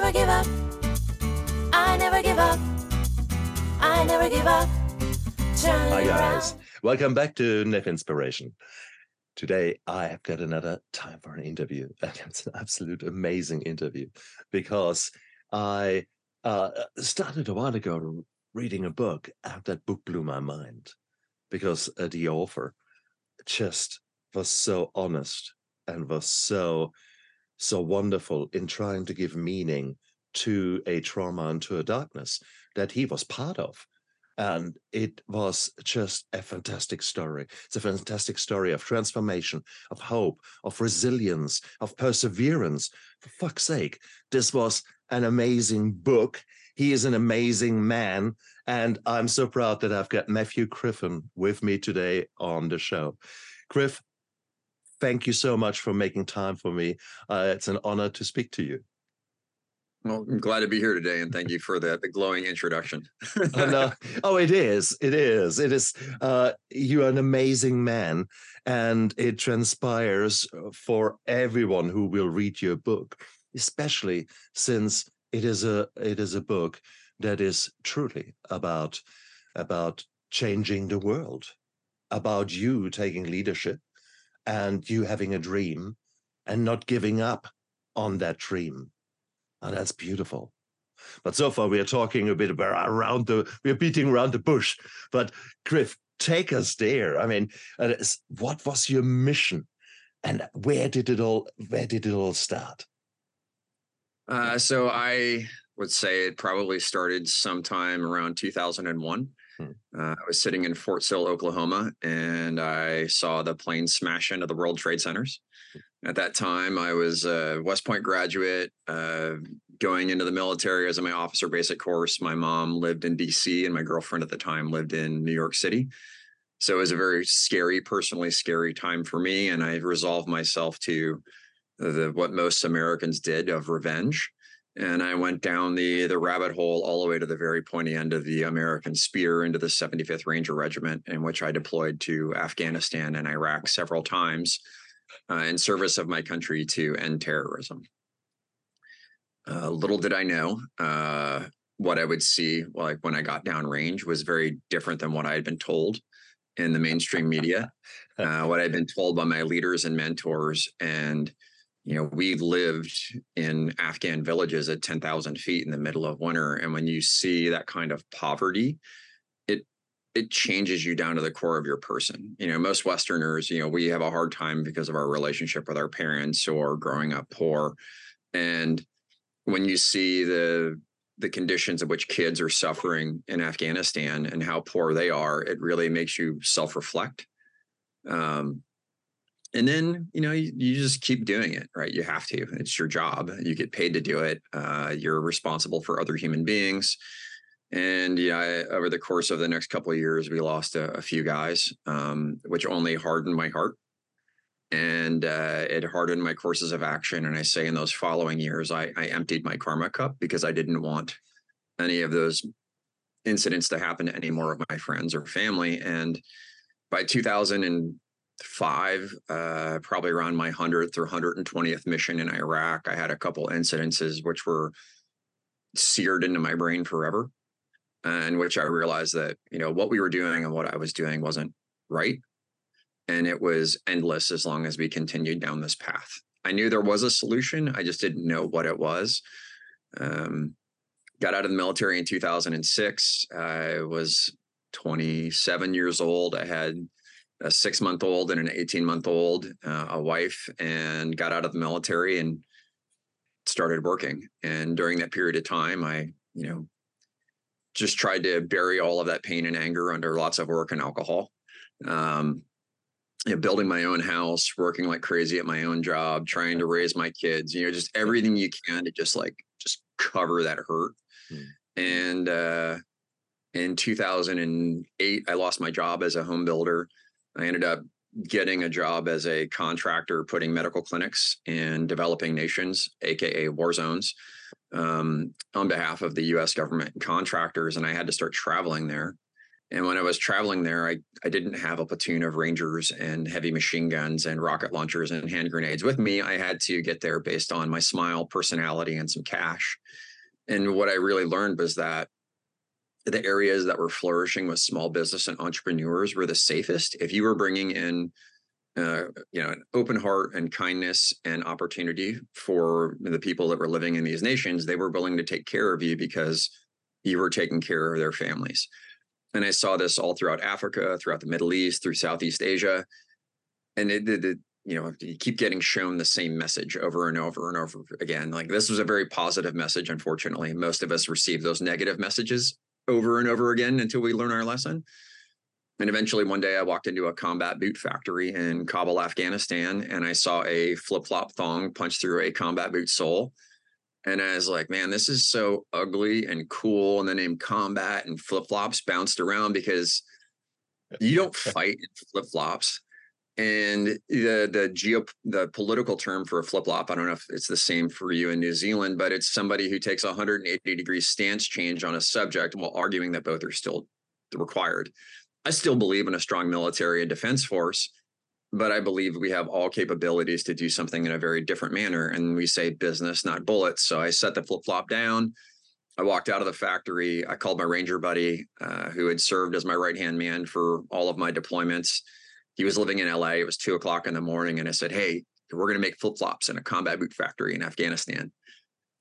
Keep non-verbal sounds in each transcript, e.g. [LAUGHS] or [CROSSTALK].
never give up. I never give up. I never give up. Turn Hi, guys. around. Welcome back to Neff Inspiration. Today, I have got another time for an interview, and it's [LAUGHS] an absolute amazing interview because I uh, started a while ago reading a book, and that book blew my mind because uh, the author just was so honest and was so so wonderful in trying to give meaning to a trauma and to a darkness that he was part of and it was just a fantastic story. It's a fantastic story of transformation, of hope, of resilience, of perseverance. For fuck's sake, this was an amazing book. He is an amazing man. And I'm so proud that I've got Matthew Griffin with me today on the show. Griff, thank you so much for making time for me. Uh, it's an honor to speak to you. Well, I'm glad to be here today, and thank you for the, the glowing introduction. [LAUGHS] oh, no. oh, it is. It is. It is. Uh, you are an amazing man, and it transpires uh, for everyone who will read your book, especially since it is a it is a book that is truly about about changing the world, about you taking leadership, and you having a dream, and not giving up on that dream. And that's beautiful. But so far, we are talking a bit about around the, we're beating around the bush. But Griff, take us there. I mean, what was your mission, and where did it all, where did it all start? uh, so I would say it probably started sometime around 2001. Hmm. Uh, I was sitting in Fort Sill, Oklahoma, and I saw the plane smash into the World Trade Centers. At that time, I was a West Point graduate, uh, going into the military as my officer basic course. My mom lived in DC, and my girlfriend at the time lived in New York City. So it was a very scary, personally scary time for me, and I resolved myself to the what most Americans did of revenge. And I went down the the rabbit hole all the way to the very pointy end of the American spear into the 75th Ranger Regiment, in which I deployed to Afghanistan and Iraq several times uh, in service of my country to end terrorism. Uh, little did I know uh, what I would see, like when I got downrange, was very different than what I had been told in the mainstream media. [LAUGHS] Uh, what I'd been told by my leaders and mentors, and you know, we've lived in Afghan villages at 10,000 feet in the middle of winter. And when you see that kind of poverty, it it changes you down to the core of your person. You know, most Westerners, you know, we have a hard time because of our relationship with our parents or growing up poor. And when you see the the conditions of which kids are suffering in Afghanistan and how poor they are, it really makes you self-reflect. Um, and then you know you, you just keep doing it right? You have to. It's your job. You get paid to do it. Uh, you're responsible for other human beings. And yeah I, over the course of the next couple of years we lost a, a few guys um, which only hardened my heart. And uh, it hardened my courses of action. And i say in those following years I, I emptied my karma cup because i didn't want any of those incidents to happen to any more of my friends or family. And by 2005 uh, probably around my 100th or 120th mission in iraq. I had a couple incidences which were seared into my brain forever and which i realized that you know what we were doing and what i was doing wasn't right and it was endless as long as we continued down this path. I knew there was a solution i just didn't know what it was. Um, got out of the military in 2006 i was 27 years old. I had a six month old and an 18 month old uh, a wife and got out of the military and started working. And during that period of time i you know just tried to bury all of that pain and anger under lots of work and alcohol. Um, you know, building my own house working like crazy at my own job trying to raise my kids you know just everything you can to just like just cover that hurt. Hmm. and uh in 2008 i lost my job as a home builder i ended up getting a job as a contractor putting medical clinics in developing nations aka war zones um, on behalf of the us government and contractors and i had to start traveling there And when I was traveling there, I, I didn't have a platoon of Rangers and heavy machine guns and rocket launchers and hand grenades with me. I had to get there based on my smile, personality, and some cash. And what I really learned was that the areas that were flourishing with small business and entrepreneurs were the safest. If you were bringing in uh, you know, an open heart and kindness and opportunity for the people that were living in these nations, they were willing to take care of you because you were taking care of their families. And I saw this all throughout Africa, throughout the Middle East, through Southeast Asia. And it, it, it you know, you keep getting shown the same message over and over and over again. Like this was a very positive message. Unfortunately, most of us receive those negative messages over and over again until we learn our lesson. And eventually, one day, I walked into a combat boot factory in Kabul, Afghanistan, and I saw a flip flop thong punch through a combat boot sole. And I was like, man, this is so ugly and cool. And the name combat and flip flops bounced around because you don't [LAUGHS] fight in flip flops. And the the geo the political term for a flip flop, I don't know if it's the same for you in New Zealand, but it's somebody who takes a 180 degree stance change on a subject while arguing that both are still required. I still believe in a strong military and defense force, but I believe we have all capabilities to do something in a very different manner. And we say business, not bullets. So I set the flip flop down. I walked out of the factory. I called my ranger buddy, uh, who had served as my right hand man for all of my deployments. He was living in LA. It was two o'clock in the morning. And I said, Hey, we're going to make flip flops in a combat boot factory in Afghanistan.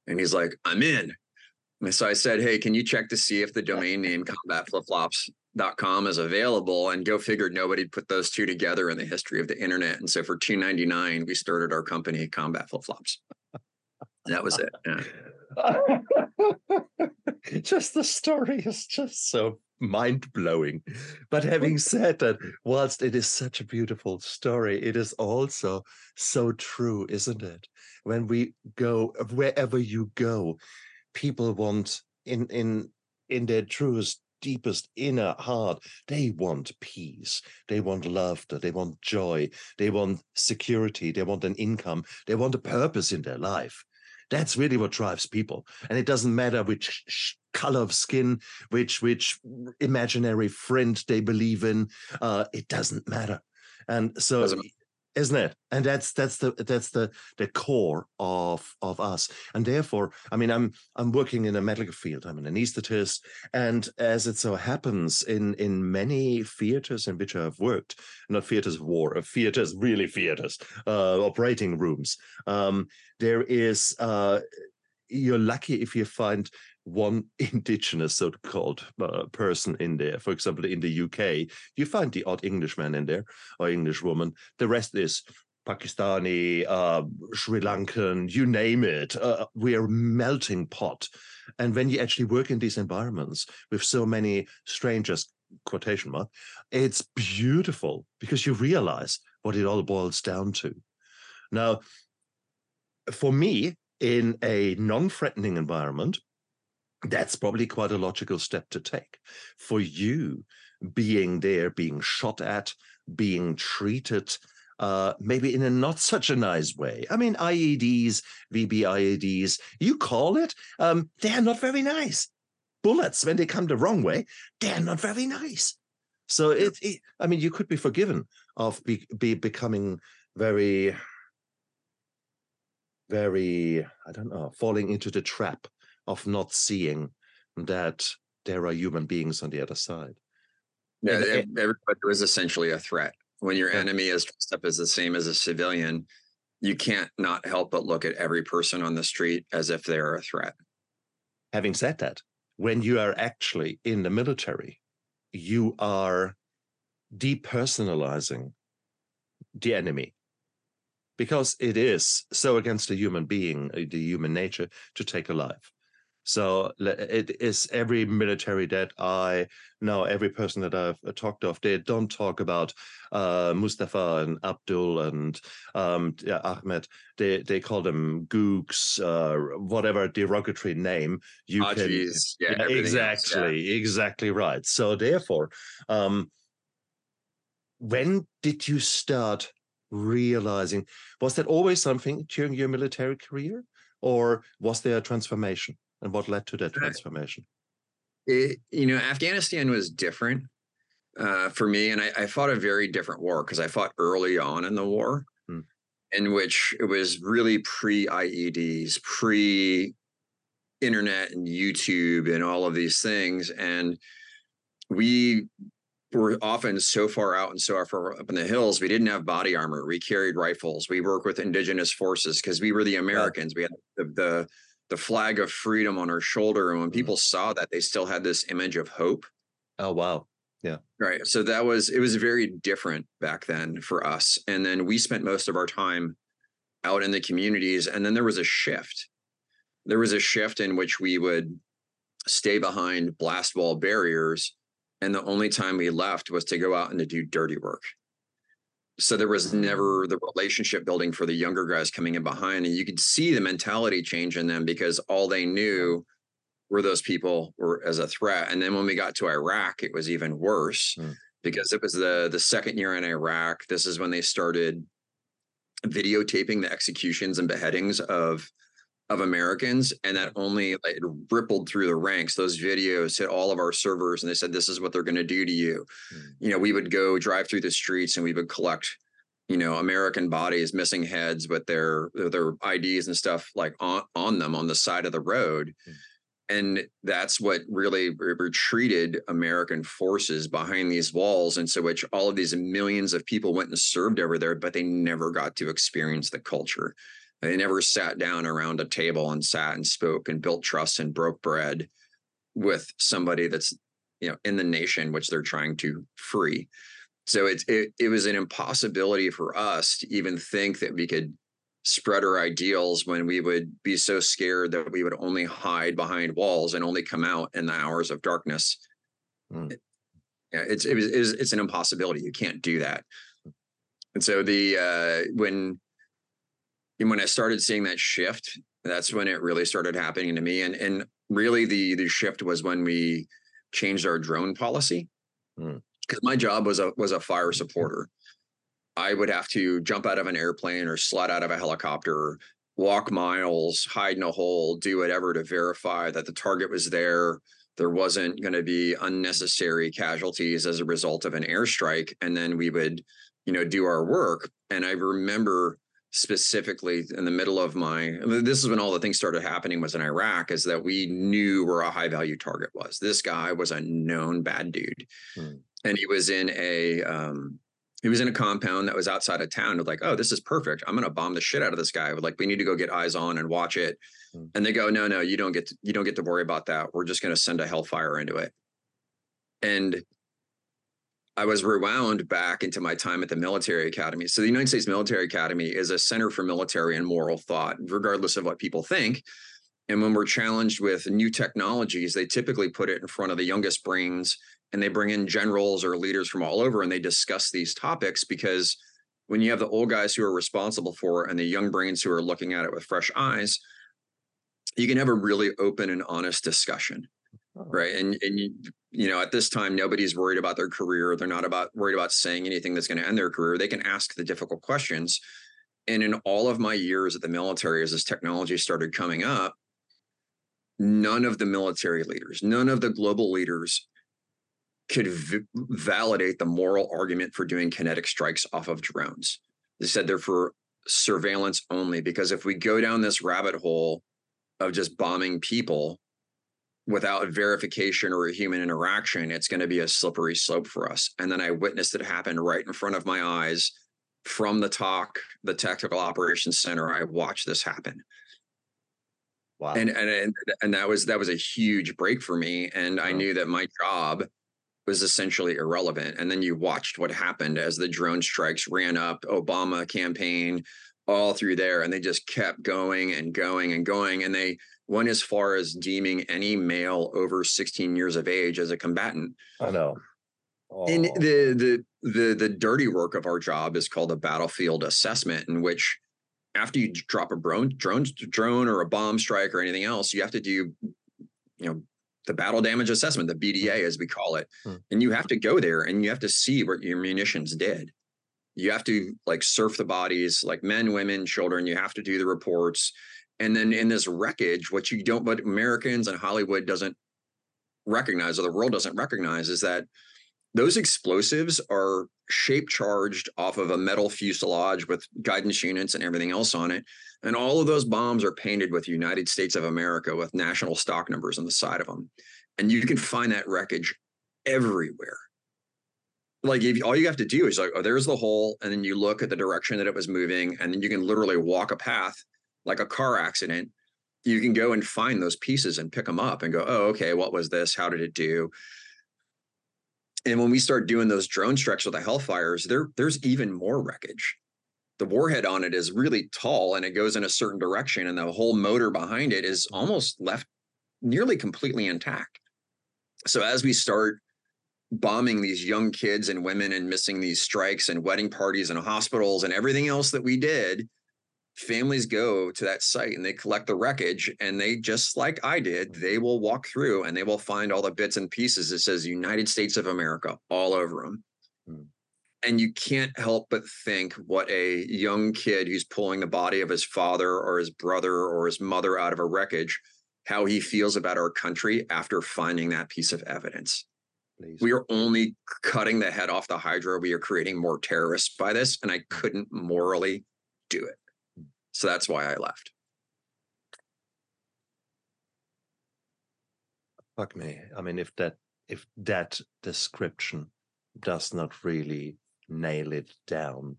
And he's like, I'm in. And so I said, Hey, can you check to see if the domain name combat flip flops is available and go figure nobody put those two together in the history of the internet and so for 299 we started our company combat flip-flops that was it yeah. [LAUGHS] just the story is just so mind-blowing. But having said that whilst it is such a beautiful story it is also so true isn't it? When we go wherever you go people want in in in their truest deepest inner heart, they want peace, they want laughter, they want joy, they want security, they want an income, they want a purpose in their life. That's really what drives people. And it doesn't matter which color of skin, which which imaginary friend they believe in. Uh, it doesn't matter. And so isn't it? And that's that's the that's the the core of of us. And therefore i mean i'm i'm working in a medical field. I'm an anesthetist. And as it so happens in in many theaters in which i've worked not theaters of war uh, theaters really theaters uh, operating rooms um, there is uh, you're lucky if you find one [LAUGHS] indigenous so-called uh, person in there. For example, in the UK, you find the odd Englishman in there or Englishwoman. The rest is Pakistani, uh, Sri Lankan, you name it. Uh, we are melting pot. And when you actually work in these environments with so many strangers, quotation mark, it's beautiful because you realize what it all boils down to. Now, for me, in a non-threatening environment, that's probably quite a logical step to take for you being there being shot at being treated uh, maybe in a not such a nice way. I mean, IEDs, VBIEDs, you call it, um, they're not very nice. Bullets, when they come the wrong way, they're not very nice. So it, it I mean, you could be forgiven of be, be becoming very, very, I don't know, falling into the trap of not seeing that there are human beings on the other side. Yeah, everybody was essentially a threat. When your yeah. enemy is dressed up as the same as a civilian, you can't not help but look at every person on the street as if they're a threat. Having said that, when you are actually in the military, you are depersonalizing the enemy because it is so against the human being, uh, the human nature to take a life. So it is every military that I know, every person that I've uh, talked of, they don't talk about uh, Mustafa and Abdul and um, yeah, Ahmed. They they call them gooks, uh, whatever derogatory name you oh, can. Geez. Yeah, yeah exactly, else, yeah. exactly right. So therefore, um, when did you start realizing? Was that always something during your military career, or was there a transformation? And what led to that transformation? It, you know, Afghanistan was different uh, for me, and I, I, fought a very different war because I fought early on in the war, Hmm. in which it was really pre IEDs, pre internet and YouTube and all of these things, and we were often so far out and so far up in the hills, we didn't have body armor. We carried rifles. We worked with indigenous forces because we were the Americans. We had the, the the flag of freedom on her shoulder, and when Mhm. people saw that, they still had this image of hope. Oh wow. Yeah. Right. So that was it was very different back then for us. And then we spent most of our time out in the communities. And then there was a shift. There was a shift in which we would stay behind blast wall barriers. And the only time we left was to go out and to do dirty work. So there was never the relationship building for the younger guys coming in behind. And you could see the mentality change in them because all they knew were those people were as a threat. And then when we got to Iraq, it was even worse Mm. because it was the the second year in Iraq. This is when they started videotaping the executions and beheadings of of Americans, and that only like, rippled through the ranks. Those videos hit all of our servers, and they said, "This is what they're going to do to you." Mm. You know, we would go drive through the streets, and we would collect, you know, American bodies, missing heads with their their IDs and stuff like on on them on the side of the road. Mm. And that's what really retreated American forces behind these walls, and so which all of these millions of people went and served over there, but they never got to experience the culture. They never sat down around a table and sat and spoke and built trust and broke bread with somebody that's you know in the nation which they're trying to free. So it it it was an impossibility for us to even think that we could spread our ideals when we would be so scared that we would only hide behind walls and only come out in the hours of darkness. Mm. It's it was, it was it's an impossibility. You can't do that. And so the uh when and when I started seeing that shift, that's when it really started happening to me. And and really the the shift was when we changed our drone policy. Hmm. Because my job was a was a fire supporter. I would have to jump out of an airplane or slide out of a helicopter, walk miles, hide in a hole, do whatever to verify that the target was there. There wasn't going to be unnecessary casualties as a result of an airstrike. And then we would, you know, do our work. And I remember specifically in the middle of my this is when all the things started happening was in Iraq is that we knew where a high value target was. This guy was a known bad dude. Hmm. And he was in a um he was in a compound that was outside of town with like, oh, this is perfect. I'm gonna bomb the shit out of this guy. Like, we need to go get eyes on and watch it. Hmm. And they go, no, no, you don't get to, you don't get to worry about that. We're just gonna send a hellfire into it. And I was rewound back into my time at the military academy. So the United States Military Academy is a center for military and moral thought, regardless of what people think. And when we're challenged with new technologies, they typically put it in front of the youngest brains and they bring in generals or leaders from all over and they discuss these topics because when you have the old guys who are responsible for it and the young brains who are looking at it with fresh eyes, you can have a really open and honest discussion Oh. right and and you, you know at this time nobody's worried about their career they're not about worried about saying anything that's going to end their career they can ask the difficult questions and in all of my years at the military as this technology started coming up none of the military leaders none of the global leaders could v- validate the moral argument for doing kinetic strikes off of drones. They said they're for surveillance only because if we go down this rabbit hole of just bombing people without verification or a human interaction, it's going to be a slippery slope for us. And then I witnessed it happen right in front of my eyes from the talk, the technical operations center. I watched this happen. wow. And, and and and that was that was a huge break for me. And I uh-huh. knew that my job was essentially irrelevant. And then you watched what happened as the drone strikes ran up, Obama campaign, all through there, and they just kept going and going and going. And they went as far as deeming any male over 16 years of age as a combatant. I know. And the the the the dirty work of our job is called a battlefield assessment, in which after you drop a drone, drone, drone or a bomb strike or anything else, you have to do, you know, the battle damage assessment, the BDA as we call it, Hmm. and you have to go there and you have to see what your munitions did. You have to like surf the bodies, like men, women, children. You have to do the reports, and then in this wreckage, what you don't, what Americans and Hollywood doesn't recognize, or the world doesn't recognize, is that those explosives are shape charged off of a metal fuselage with guidance units and everything else on it. And all of those bombs are painted with United States of America with national stock numbers on the side of them. And you can find that wreckage everywhere. Like if all you have to do is like, oh, there's the hole, and then you look at the direction that it was moving, and then you can literally walk a path like a car accident. You can go and find those pieces and pick them up and go, oh, okay, what was this? How did it do? And when we start doing those drone strikes with the Hellfires, there there's even more wreckage. The warhead on it is really tall and it goes in a certain direction, and the whole motor behind it is almost left nearly completely intact. So as we start bombing these young kids and women and missing these strikes and wedding parties and hospitals and everything else that we did, families go to that site and they collect the wreckage and they just like I did, they will walk through and they will find all the bits and pieces that says United States of America all over them. Hmm. And you can't help but think what a young kid who's pulling the body of his father or his brother or his mother out of a wreckage, how he feels about our country after finding that piece of evidence. Please. We are only cutting the head off the Hydra. We are creating more terrorists by this. And I couldn't morally do it. So that's why I left. Fuck me. I mean, if that if that description does not really nail it down,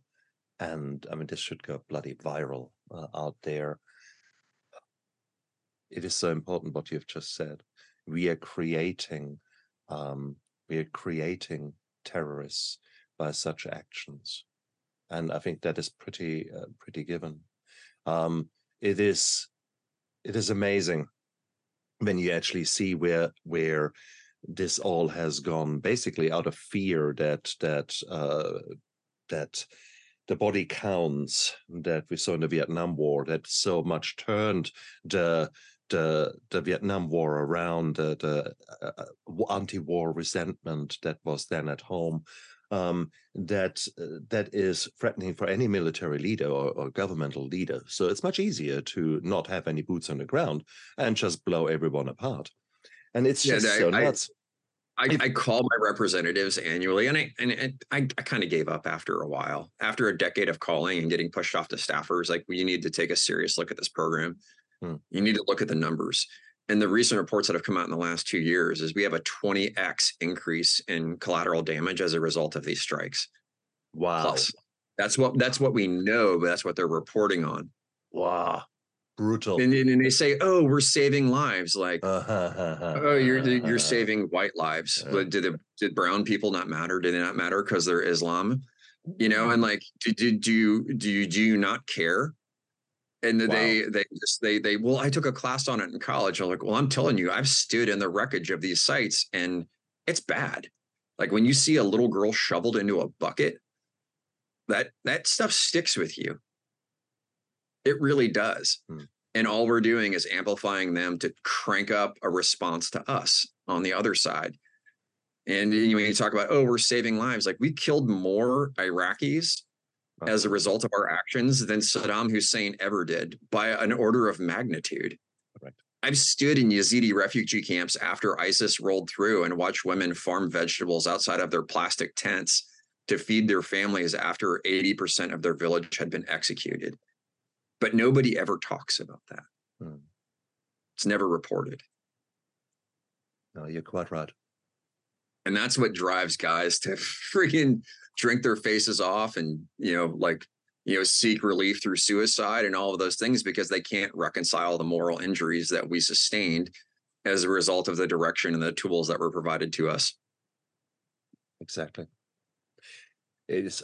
and I mean, this should go bloody viral uh, out there. It is so important what you've just said. We are creating, um, we are creating terrorists by such actions, and I think that is pretty, uh, pretty given. Um, it is it is amazing when you actually see where where this all has gone basically out of fear that that uh, that the body counts that we saw in the Vietnam War that so much turned the the the Vietnam War around the, the uh, uh anti-war resentment that was then at home um, that uh, that is threatening for any military leader or, or, governmental leader. So it's much easier to not have any boots on the ground and just blow everyone apart. And it's just yeah, so I, nuts. I, I, call my representatives annually, and I and, I, I kind of gave up after a while. After a decade of calling and getting pushed off to staffers, like well, you need to take a serious look at this program. Hmm. You need to look at the numbers and the recent reports that have come out in the last two years is we have a 20x increase in collateral damage as a result of these strikes. Wow. Plus, that's what that's what we know, but that's what they're reporting on. Wow. Brutal. And, and they say, "Oh, we're saving lives." Like, oh, you're you're saving white lives. But did the, did brown people not matter? Did they not matter because they're Islam? You know, and like, do, do, do you do you do you not care and wow. they they just they they well i took a class on it in college. I'm like well i'm telling you i've stood in the wreckage of these sites and it's bad. Like when you see a little girl shoveled into a bucket that that stuff sticks with you. It really does. Hmm. and all we're doing is amplifying them to crank up a response to us on the other side. And you when you talk about oh we're saving lives like we killed more iraqis as a result of our actions than Saddam Hussein ever did by an order of magnitude. I've stood in Yazidi refugee camps after ISIS rolled through and watched women farm vegetables outside of their plastic tents to feed their families after 80% of their village had been executed. But nobody ever talks about that. Hmm. It's never reported. No, you're quite right. And that's what drives guys to [LAUGHS] freaking drink their faces off and you know like you know seek relief through suicide and all of those things because they can't reconcile the moral injuries that we sustained as a result of the direction and the tools that were provided to us. Exactly. It is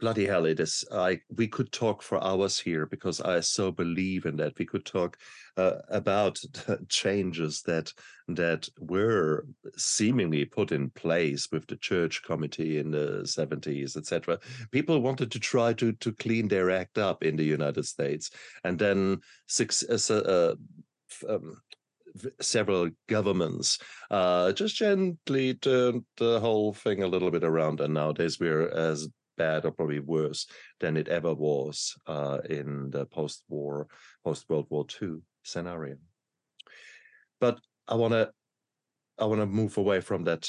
bloody hell it is i we could talk for hours here because i so believe in that. We could talk uh, about [LAUGHS] changes that that were seemingly put in place with the church committee in the 70s etc people wanted to try to to clean their act up in the united states. And then six uh, uh, um, several governments uh, just gently turned the whole thing a little bit around. And nowadays we're as bad or probably worse than it ever was uh, in the post-war, post-World War II scenario. But I want to I want to move away from that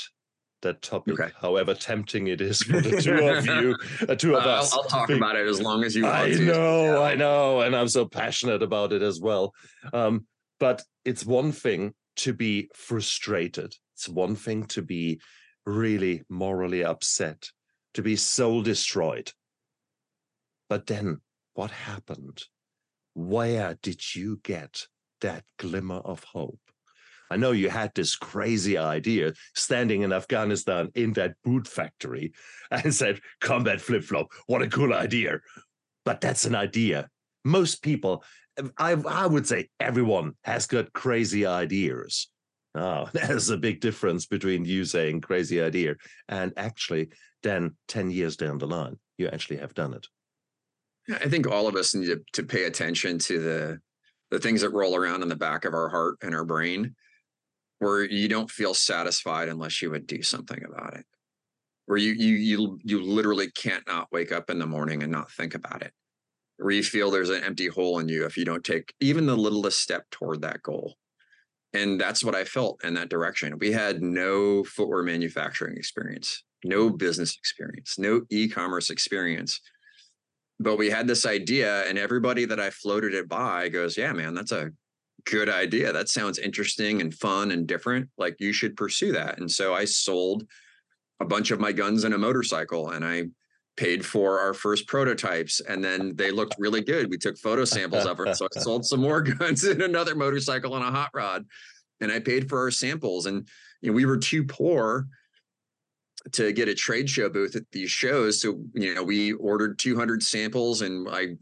that topic, Okay. however tempting it is for the two of you, [LAUGHS] uh, two of Uh, us. I'll, I'll talk about it as long as you want I to. know, I know, and I'm so passionate about it as well. Um, but it's one thing to be frustrated. It's one thing to be really morally upset, to be soul destroyed. But then what happened? Where did you get that glimmer of hope? I know you had this crazy idea standing in Afghanistan in that boot factory [LAUGHS] and said, combat flip flop, what a cool idea. But that's an idea. Most people, I, I would say everyone has got crazy ideas. Oh, [LAUGHS] there's a big difference between you saying crazy idea and actually then 10 years down the line, you actually have done it. I think all of us need to, to pay attention to the the things that roll around in the back of our heart and our brain, where you don't feel satisfied unless you would do something about it. Where you you you you literally can't not wake up in the morning and not think about it. Where you feel there's an empty hole in you if you don't take even the littlest step toward that goal. And that's what I felt in that direction. We had no footwear manufacturing experience, no business experience, no e-commerce experience. But we had this idea and everybody that i floated it by goes yeah man that's a good idea. That sounds interesting and fun and different. Like you should pursue that. And so i sold a bunch of my guns and a motorcycle and i paid for our first prototypes and then they looked really good. We took photo samples of them so i sold some more [LAUGHS] guns and another motorcycle and a hot rod and i paid for our samples. And you know we were too poor to get a trade show booth at these shows. So, you know, we ordered 200 samples and I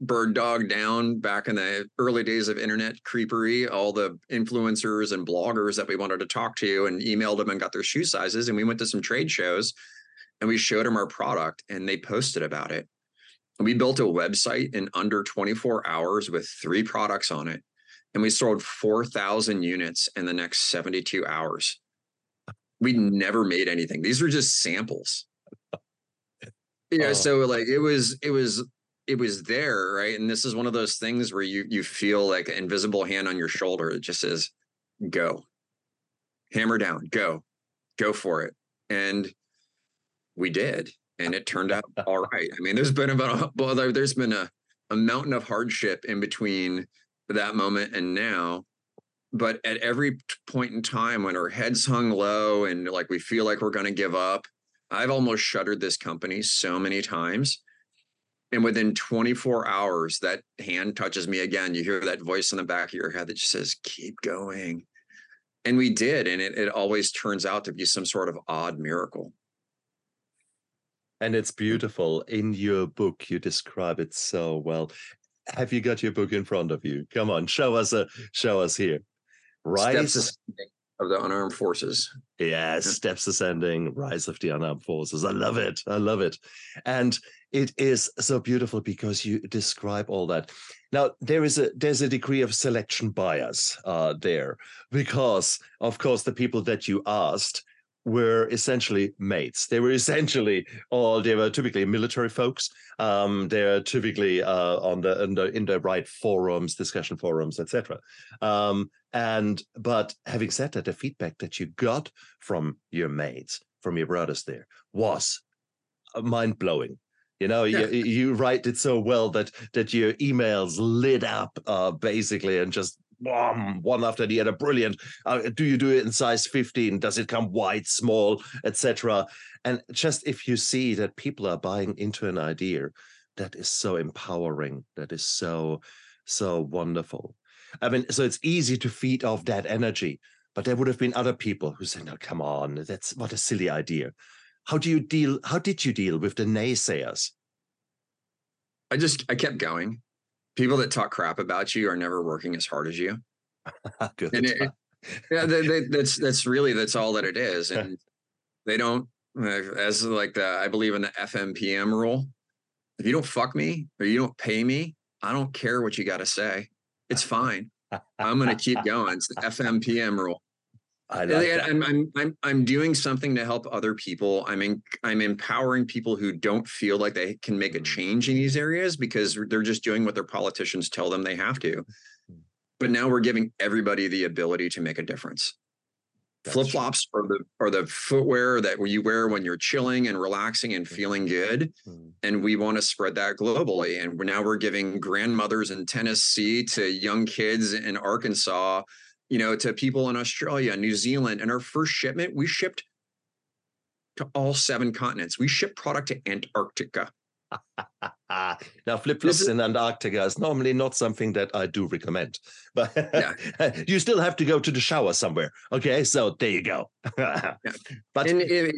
bird dog down back in the early days of internet creepery, all the influencers and bloggers that we wanted to talk to and emailed them and got their shoe sizes. And we went to some trade shows and we showed them our product and they posted about it. And we built a website in under 24 hours with three products on it. And we sold 4,000 units in the next 72 hours we never made anything. These were just samples. [LAUGHS] Yeah, Oh. so like it was it was it was there, right? And this is one of those things where you you feel like an invisible hand on your shoulder. It just says, go. Hammer down, go, go for it. And we did. And it turned out [LAUGHS] all right. I mean, there's been about well, there, there's been a, a mountain of hardship in between that moment and now but at every point in time when our heads hung low and like we feel like we're going to give up i've almost shuttered this company so many times and within 24 hours that hand touches me again you hear that voice in the back of your head that just says keep going and we did and it, it always turns out to be some sort of odd miracle And it's beautiful. In your book, you describe it so well. Have you got your book in front of you? Come on, show us a show us here. Rise, of the unarmed forces yes, steps ascending, rise of the unarmed forces. I love it. I love it, and it is so beautiful because you describe all that. Now there is a there's a degree of selection bias uh, there because of course the people that you asked were essentially mates. They were essentially all they were typically military folks. Um, they're typically uh, on the in the in the right forums, discussion forums, etc. Um, and but having said that, the feedback that you got from your mates, from your brothers there, was mind blowing. You know, you, you write it so well that that your emails lit up uh, basically and just boom, one after the other. Brilliant. Uh, do you do it in size 15? Does it come wide, small, etc.? And just if you see that people are buying into an idea, that is so empowering. That is so so wonderful. I mean, so it's easy to feed off that energy, but there would have been other people who said, "No, come on, that's what a silly idea." How do you deal? How did you deal with the naysayers? i just i kept going people that talk crap about you are never working as hard as you [LAUGHS] Good. and it, yeah they, they, that's that's really that's all that it is and [LAUGHS] they don't as like the i believe in the fmpm rule if you don't fuck me or you don't pay me i don't care what you got to say it's fine i'm going to keep going it's the fmpm rule [LAUGHS] I like that. I'm, I'm I'm I'm doing something to help other people. I'm in, I'm empowering people who don't feel like they can make a Mm. change in these areas because they're just doing what their politicians tell them they have to. Mm. But now we're giving everybody the ability to make a difference. Flip flops are the are the footwear that you wear when you're chilling and relaxing and feeling good. Mm. And we want to spread that globally. And now we're giving grandmothers in Tennessee to young kids in Arkansas, you know, to people in Australia, New Zealand. And our first shipment, we shipped to all seven continents. We shipped product to Antarctica. [LAUGHS] Ah, now, flip flops in Antarctica is normally not something that I do recommend, but Yeah. [LAUGHS] you still have to go to the shower somewhere. Okay, so there you go. [LAUGHS] But and it,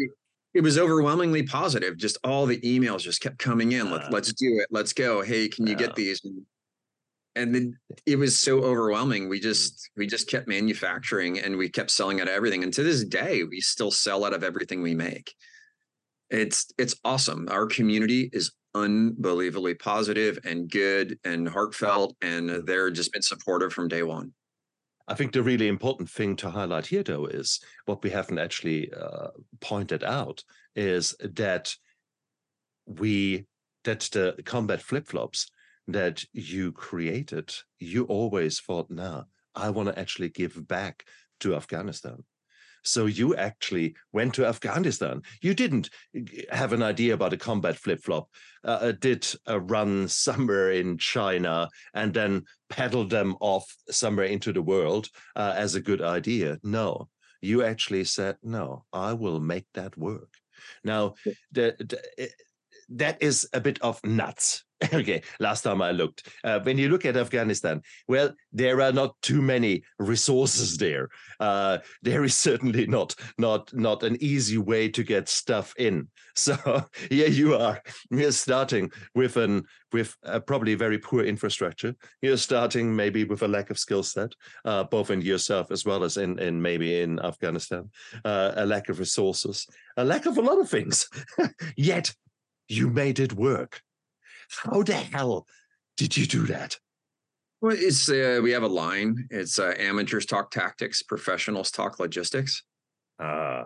it was overwhelmingly positive. Just all the emails just kept coming in. Let, Ah. let's do it. Let's go. Hey, can you Yeah. get these? And, and then it was so overwhelming. We just we just kept manufacturing and we kept selling out of everything. And to this day, we still sell out of everything we make. It's it's awesome. Our community is unbelievably positive and good and heartfelt, and they're just been supportive from day one. I think the really important thing to highlight here, though, is what we haven't actually uh, pointed out is that we that the combat flip flops that you created, you always thought, "Nah, I want to actually give back to Afghanistan." So you actually went to Afghanistan. You didn't have an idea about a combat flip flop. Uh, uh, did a run somewhere in China and then paddle them off somewhere into the world uh, as a good idea. No, you actually said, no, I will make that work. Now, the, the, eh, that is a bit of nuts. [LAUGHS] okay, last time I looked. Uh, when you look at Afghanistan, well, there are not too many resources [LAUGHS] there. Uh, there is certainly not not not an easy way to get stuff in. [LAUGHS] So here you are. You're starting with an with a probably very poor infrastructure. You're starting maybe with a lack of skill set, uh, both in yourself as well as in in maybe in Afghanistan. Uh, a lack of resources, a lack of a lot of things. Yet you made it work. How the hell did you do that? Well, it's uh, we have a line. It's uh, amateurs talk tactics, professionals talk logistics. Uh,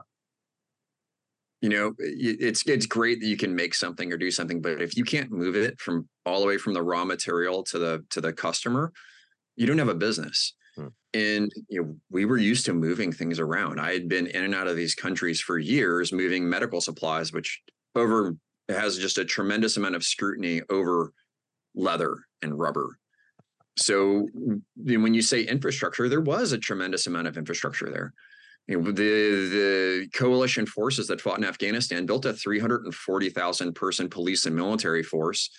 You know, it's it's great that you can make something or do something, but if you can't move it from all the way from the raw material to the to the customer, you don't have a business. Hmm. And you know, we were used to moving things around. I had been in and out of these countries for years, moving medical supplies, which over has just a tremendous amount of scrutiny over leather and rubber. So when you say infrastructure, there was a tremendous amount of infrastructure there. You know, the the coalition forces that fought in Afghanistan built a 340,000 person police and military force,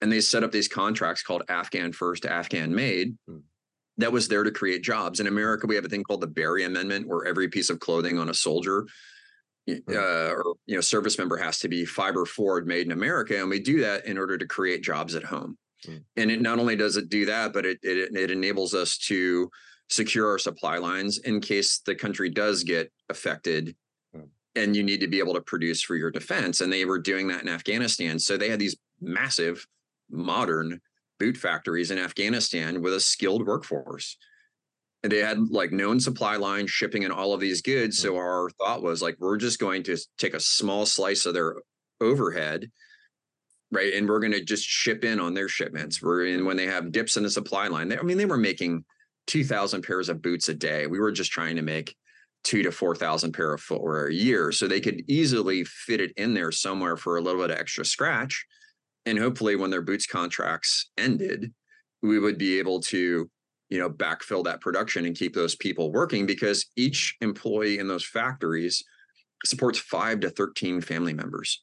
and they set up these contracts called Afghan First, Afghan Made. Hmm. That was there to create jobs. In America, we have a thing called the Berry Amendment, where every piece of clothing on a soldier. Uh, or you know service member has to be fiber forward made in America, and we do that in order to create jobs at home. Hmm. And it not only does it do that, but it it, it enables us to secure our supply lines in case the country does get affected Hmm. and you need to be able to produce for your defense. And they were doing that in Afghanistan. So they had these massive modern boot factories in Afghanistan with a skilled workforce. And they had like known supply lines shipping in all of these goods. So mm. our thought was like, we're just going to take a small slice of their overhead right? And we're going to just ship in on their shipments. We're in when they have dips in the supply line. They, I mean, they were making two thousand pairs of boots a day. We were just trying to make two to four thousand pair of footwear a year, so they could easily fit it in there somewhere for a little bit of extra scratch. And hopefully, when their boots contracts ended, we would be able to, you know, backfill that production and keep those people working because each employee in those factories supports five to thirteen family members.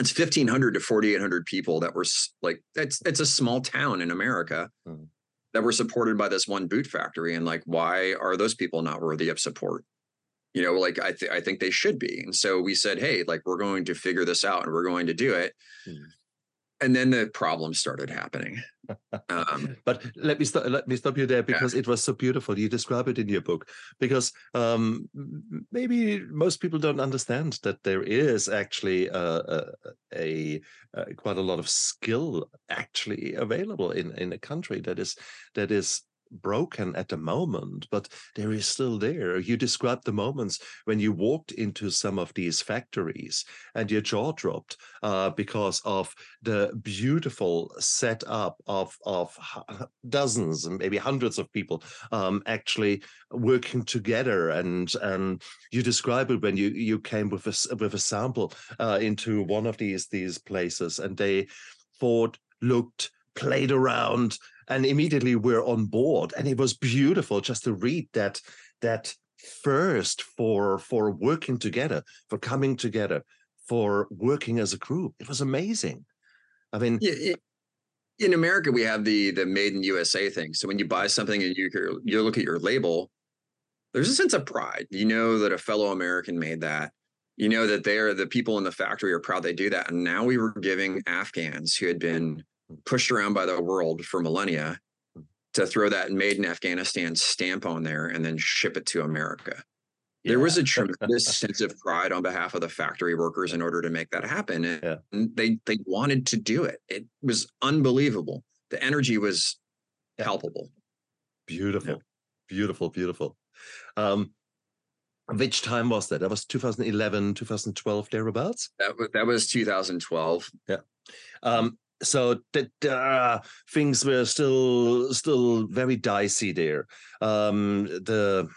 It's 1500 to 4800 people that were like it's it's a small town in america Mhm. that were supported by this one boot factory and like why are those people not worthy of support? You know like i th- i think they should be. And so we said hey like we're going to figure this out and we're going to do it. Mhm. And then the problems started happening um [LAUGHS] But let me stop. Let me stop you there because it was so beautiful. You describe it in your book because um, maybe most people don't understand that there is actually a, a, a, a quite a lot of skill actually available in in a country that is that is broken at the moment, but there is still there. You described the moments when you walked into some of these factories and your jaw dropped uh, because of the beautiful setup of of dozens and maybe hundreds of people um, actually working together. And and you describe it when you you came with a with a sample uh, into one of these these places, and they thought looked played around and immediately we're on board. And it was beautiful just to read that that first for for working together for coming together for working as a group. It was amazing. I mean yeah, in america we have the the made in usa thing. So when you buy something and you you look at your label there's a sense of pride. You know that a fellow american made that. You know that they are the people in the factory are proud they do that. And now we were giving afghans who had been pushed around by the world for millennia to throw that made in Afghanistan stamp on there and then ship it to America. Yeah. There was a [LAUGHS] tremendous sense of pride on behalf of the factory workers in order to make that happen. And yeah. they they wanted to do it. It was unbelievable. The energy was palpable. Beautiful. Yeah. Beautiful, beautiful. Um, which time was that? That was 2011, 2012, thereabouts? That was, that was 2012. Yeah. Um, so that uh, things were still still very dicey there. Um, the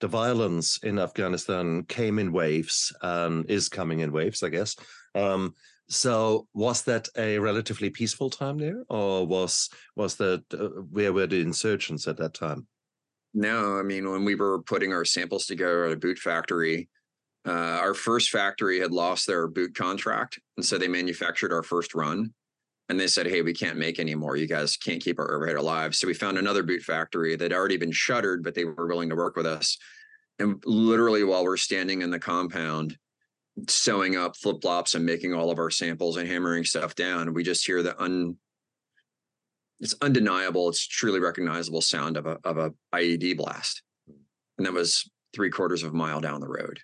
the violence in Afghanistan came in waves and is coming in waves, I guess. Um, so was that a relatively peaceful time there, or was was that uh, where were the insurgents at that time? No, I mean when we were putting our samples together at a boot factory, uh, our first factory had lost their boot contract, and so they manufactured our first run. And they said, "Hey, we can't make anymore. You guys can't keep our overhead alive." So we found another boot factory that had already been shuttered, but they were willing to work with us. And literally, while we're standing in the compound, sewing up flip flops and making all of our samples and hammering stuff down, we just hear the un it's undeniable, it's truly recognizable sound of a of a IED blast. And that was three quarters of a mile down the road.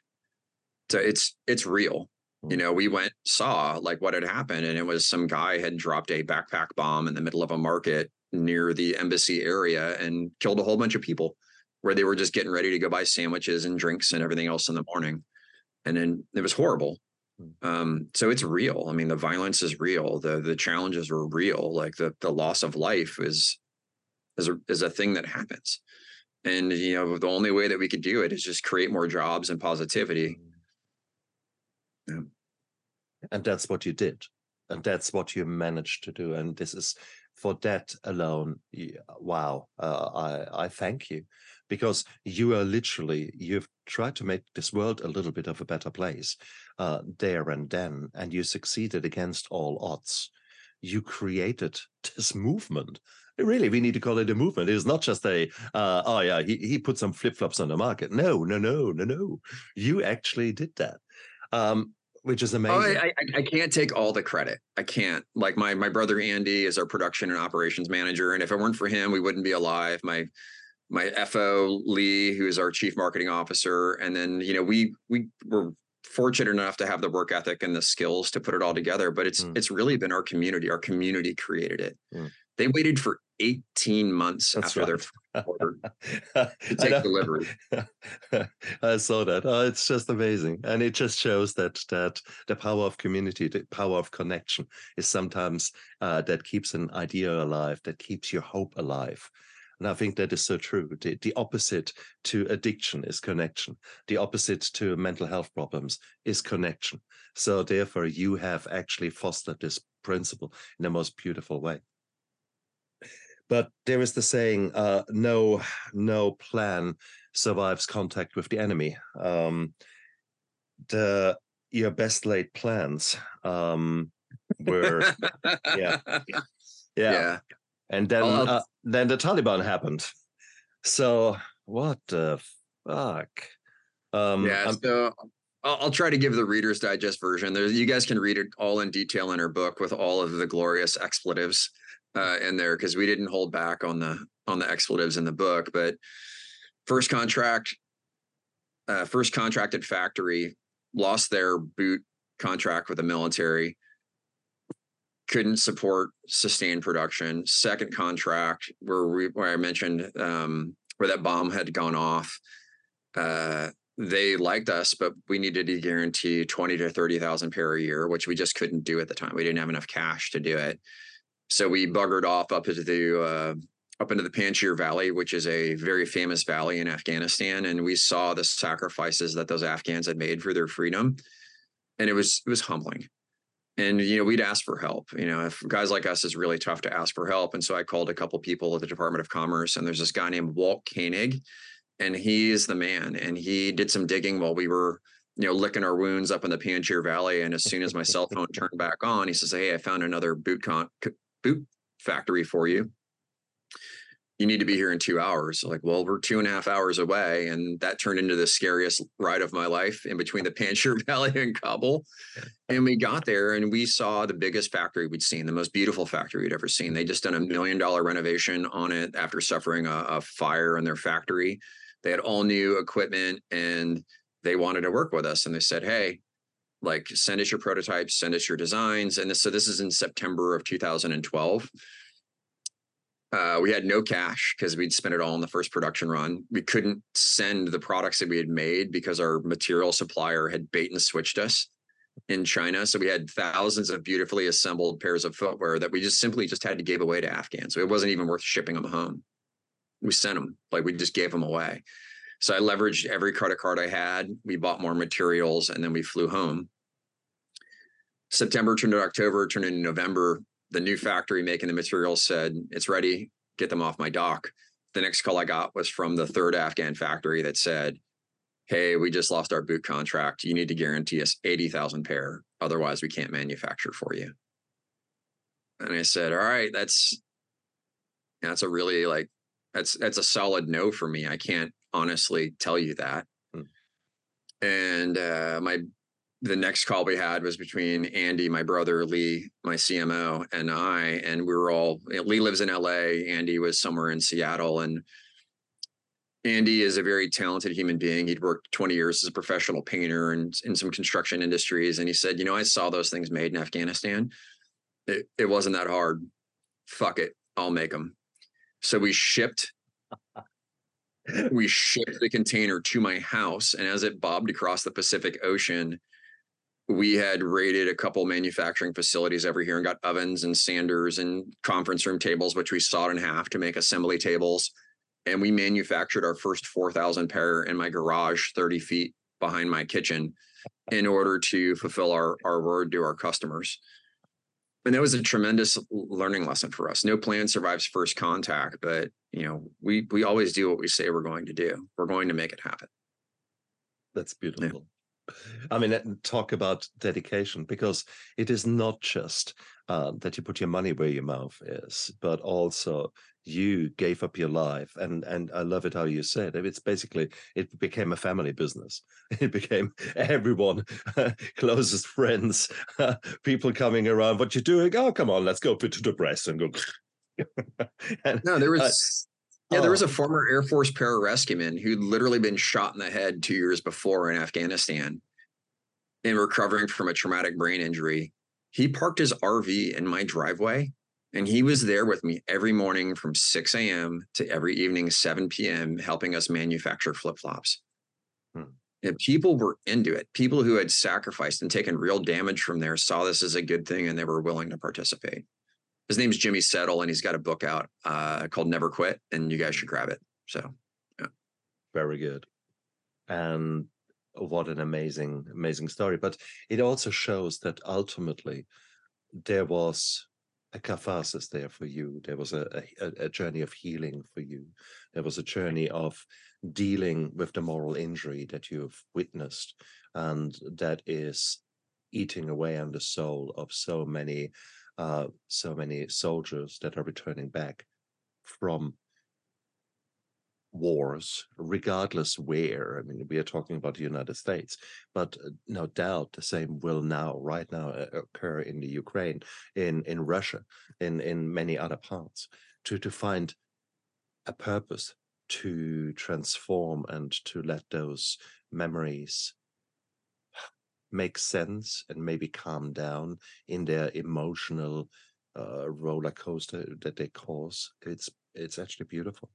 So it's it's real. You know, we went saw like what had happened, and it was some guy had dropped a backpack bomb in the middle of a market near the embassy area and killed a whole bunch of people where they were just getting ready to go buy sandwiches and drinks and everything else in the morning. And then it was horrible. Hmm. Um, so it's real. I mean, the violence is real. The the challenges are real. Like the the loss of life is is a, is a thing that happens. And you know, the only way that we could do it is just create more jobs and positivity hmm. And that's what you did. And that's what you managed to do. And this is for that alone. Wow. Uh, I, I thank you because you are literally, you've tried to make this world a little bit of a better place uh, there and then. And you succeeded against all odds. You created [LAUGHS] this movement really we need to call it a movement it's not just a uh, oh yeah he, he put some flip-flops on the market no no no no no you actually did that um, which is amazing. Oh, I, I, I, can't take all the credit. I can't. Like my my brother Andy is our production and operations manager, and if it weren't for him, we wouldn't be alive. My my FO Lee, who is our chief marketing officer, and then you know we we were fortunate enough to have the work ethic and the skills to put it all together. But it's mm. it's really been our community. Our community created it. Mm. They waited for 18 months That's after right. their order [LAUGHS] to take delivery. [LAUGHS] I saw that. Oh, it's just amazing. And it just shows that that the power of community, the power of connection is sometimes uh, that keeps an idea alive, that keeps your hope alive. And I think that is so true. The, the opposite to addiction is connection. The opposite to mental health problems is connection. So therefore, you have actually fostered this principle in the most beautiful way. But there is the saying, uh, no, no plan survives contact with the enemy. Um, the your best laid plans um, were, yeah, yeah, yeah, and then uh, then the Taliban happened. So what the fuck? Um, yeah, I'm, so I'll, I'll, try to give the Reader's Digest version. There, you guys can read it all in detail in her book with all of the glorious expletives uh, in there because we didn't hold back on the on the expletives in the book. But first contract, uh, first contracted factory lost their boot contract with the military. couldn't support sustained production. Second contract where we, where I mentioned um, where that bomb had gone off. Uh, they liked us, but we needed to guarantee 20 to 30,000 pair a year, which we just couldn't do at the time. We didn't have enough cash to do it. So we buggered off up into the uh, up into the Panjshir Valley, which is a very famous valley in Afghanistan, and we saw the sacrifices that those Afghans had made for their freedom, and it was it was humbling. And you know, we'd ask for help. You know, if guys like us is really tough to ask for help, and so I called a couple people at the Department of Commerce, and there's this guy named Walt Koenig, and he's the man. And he did some digging while we were you know, licking our wounds up in the Panjshir Valley. And as soon as my cell phone turned back on, he says, "Hey, I found another boot con- boot factory for you. You need to be here in two hours. Like, well, we're two and a half hours away. And that turned into the scariest ride of my life in between the [LAUGHS] Panjshir Valley and Kabul. And we got there and we saw the biggest factory we'd seen, the most beautiful factory we'd ever seen. They just done a million dollar renovation on it after suffering a, a fire in their factory. They had all new equipment and they wanted to work with us. And they said, Hey, like send us your prototypes, send us your designs. And this, so this is in September of 2012. Uh, we had no cash because we'd spent it all in the first production run. We couldn't send the products that we had made because our material supplier had bait and switched us in China. So we had thousands of beautifully assembled pairs of footwear that we just simply just had to give away to Afghans. So it wasn't even worth shipping them home. We sent them, like we just gave them away. So I leveraged every credit card I had. We bought more materials and then we flew home. September turned to October, turned into November. The new factory making the materials said, it's ready, get them off my dock. The next call I got was from the third Afghan factory that said, Hey, we just lost our boot contract. You need to guarantee us 80,000 pair. Otherwise, we can't manufacture for you. And I said, All right, that's that's a really like that's that's a solid no for me. I can't honestly tell you that. Hmm. And uh, my the next call we had was between Andy, my brother, Lee, my CMO, and I, and we were all. Lee lives in LA. Andy was somewhere in Seattle, and Andy is a very talented human being. He'd worked 20 years as a professional painter and in some construction industries. And he said, You know, I saw those things made in Afghanistan. It, it wasn't that hard. Fuck it. I'll make them. So we shipped we shipped the container to my house and as it bobbed across the pacific ocean we had raided a couple manufacturing facilities over here and got ovens and sanders and conference room tables which we sawed in half to make assembly tables. And we manufactured our first 4000 pair in my garage 30 feet behind my kitchen in order to fulfill our, our word to our customers and that was a tremendous learning lesson for us. No plan survives first contact, but you know, we we always do what we say we're going to do. We're going to make it happen. That's beautiful. I mean, talk about dedication because it is not just uh, that you put your money where your mouth is, but also you gave up your life and and i love it how you said it. It's basically it became a family business. [LAUGHS] It became everyone [LAUGHS] closest friends [LAUGHS] people coming around what you're doing? Oh come on let's go to the press and go. And, no there was yeah there was a oh. former air force pararescueman who'd literally been shot in the head two years before in afghanistan and recovering from a traumatic brain injury he parked his rv in my driveway and he was there with me every morning from 6 a.m. to every evening, 7 p.m., helping us manufacture flip flops. Hmm. And people were into it. People who had sacrificed and taken real damage from there saw this as a good thing and they were willing to participate. His name's Jimmy Settle, and he's got a book out uh, called Never Quit, and you guys should grab it. So, yeah. Very good. And what an amazing, amazing story. But it also shows that ultimately there was a catharsis there for you. There was a, a, a journey of healing for you. There was a journey of dealing with the moral injury that you've witnessed, and that is eating away on the soul of so many, uh, so many soldiers that are returning back from wars, regardless where. I mean, we are talking about the United States, but uh, no doubt the same will now, right now, uh, occur in the Ukraine, in in Russia, in in many other parts. To to find a purpose to transform and to let those memories make sense and maybe calm down in their emotional uh, roller coaster that they cause. It's it's actually beautiful.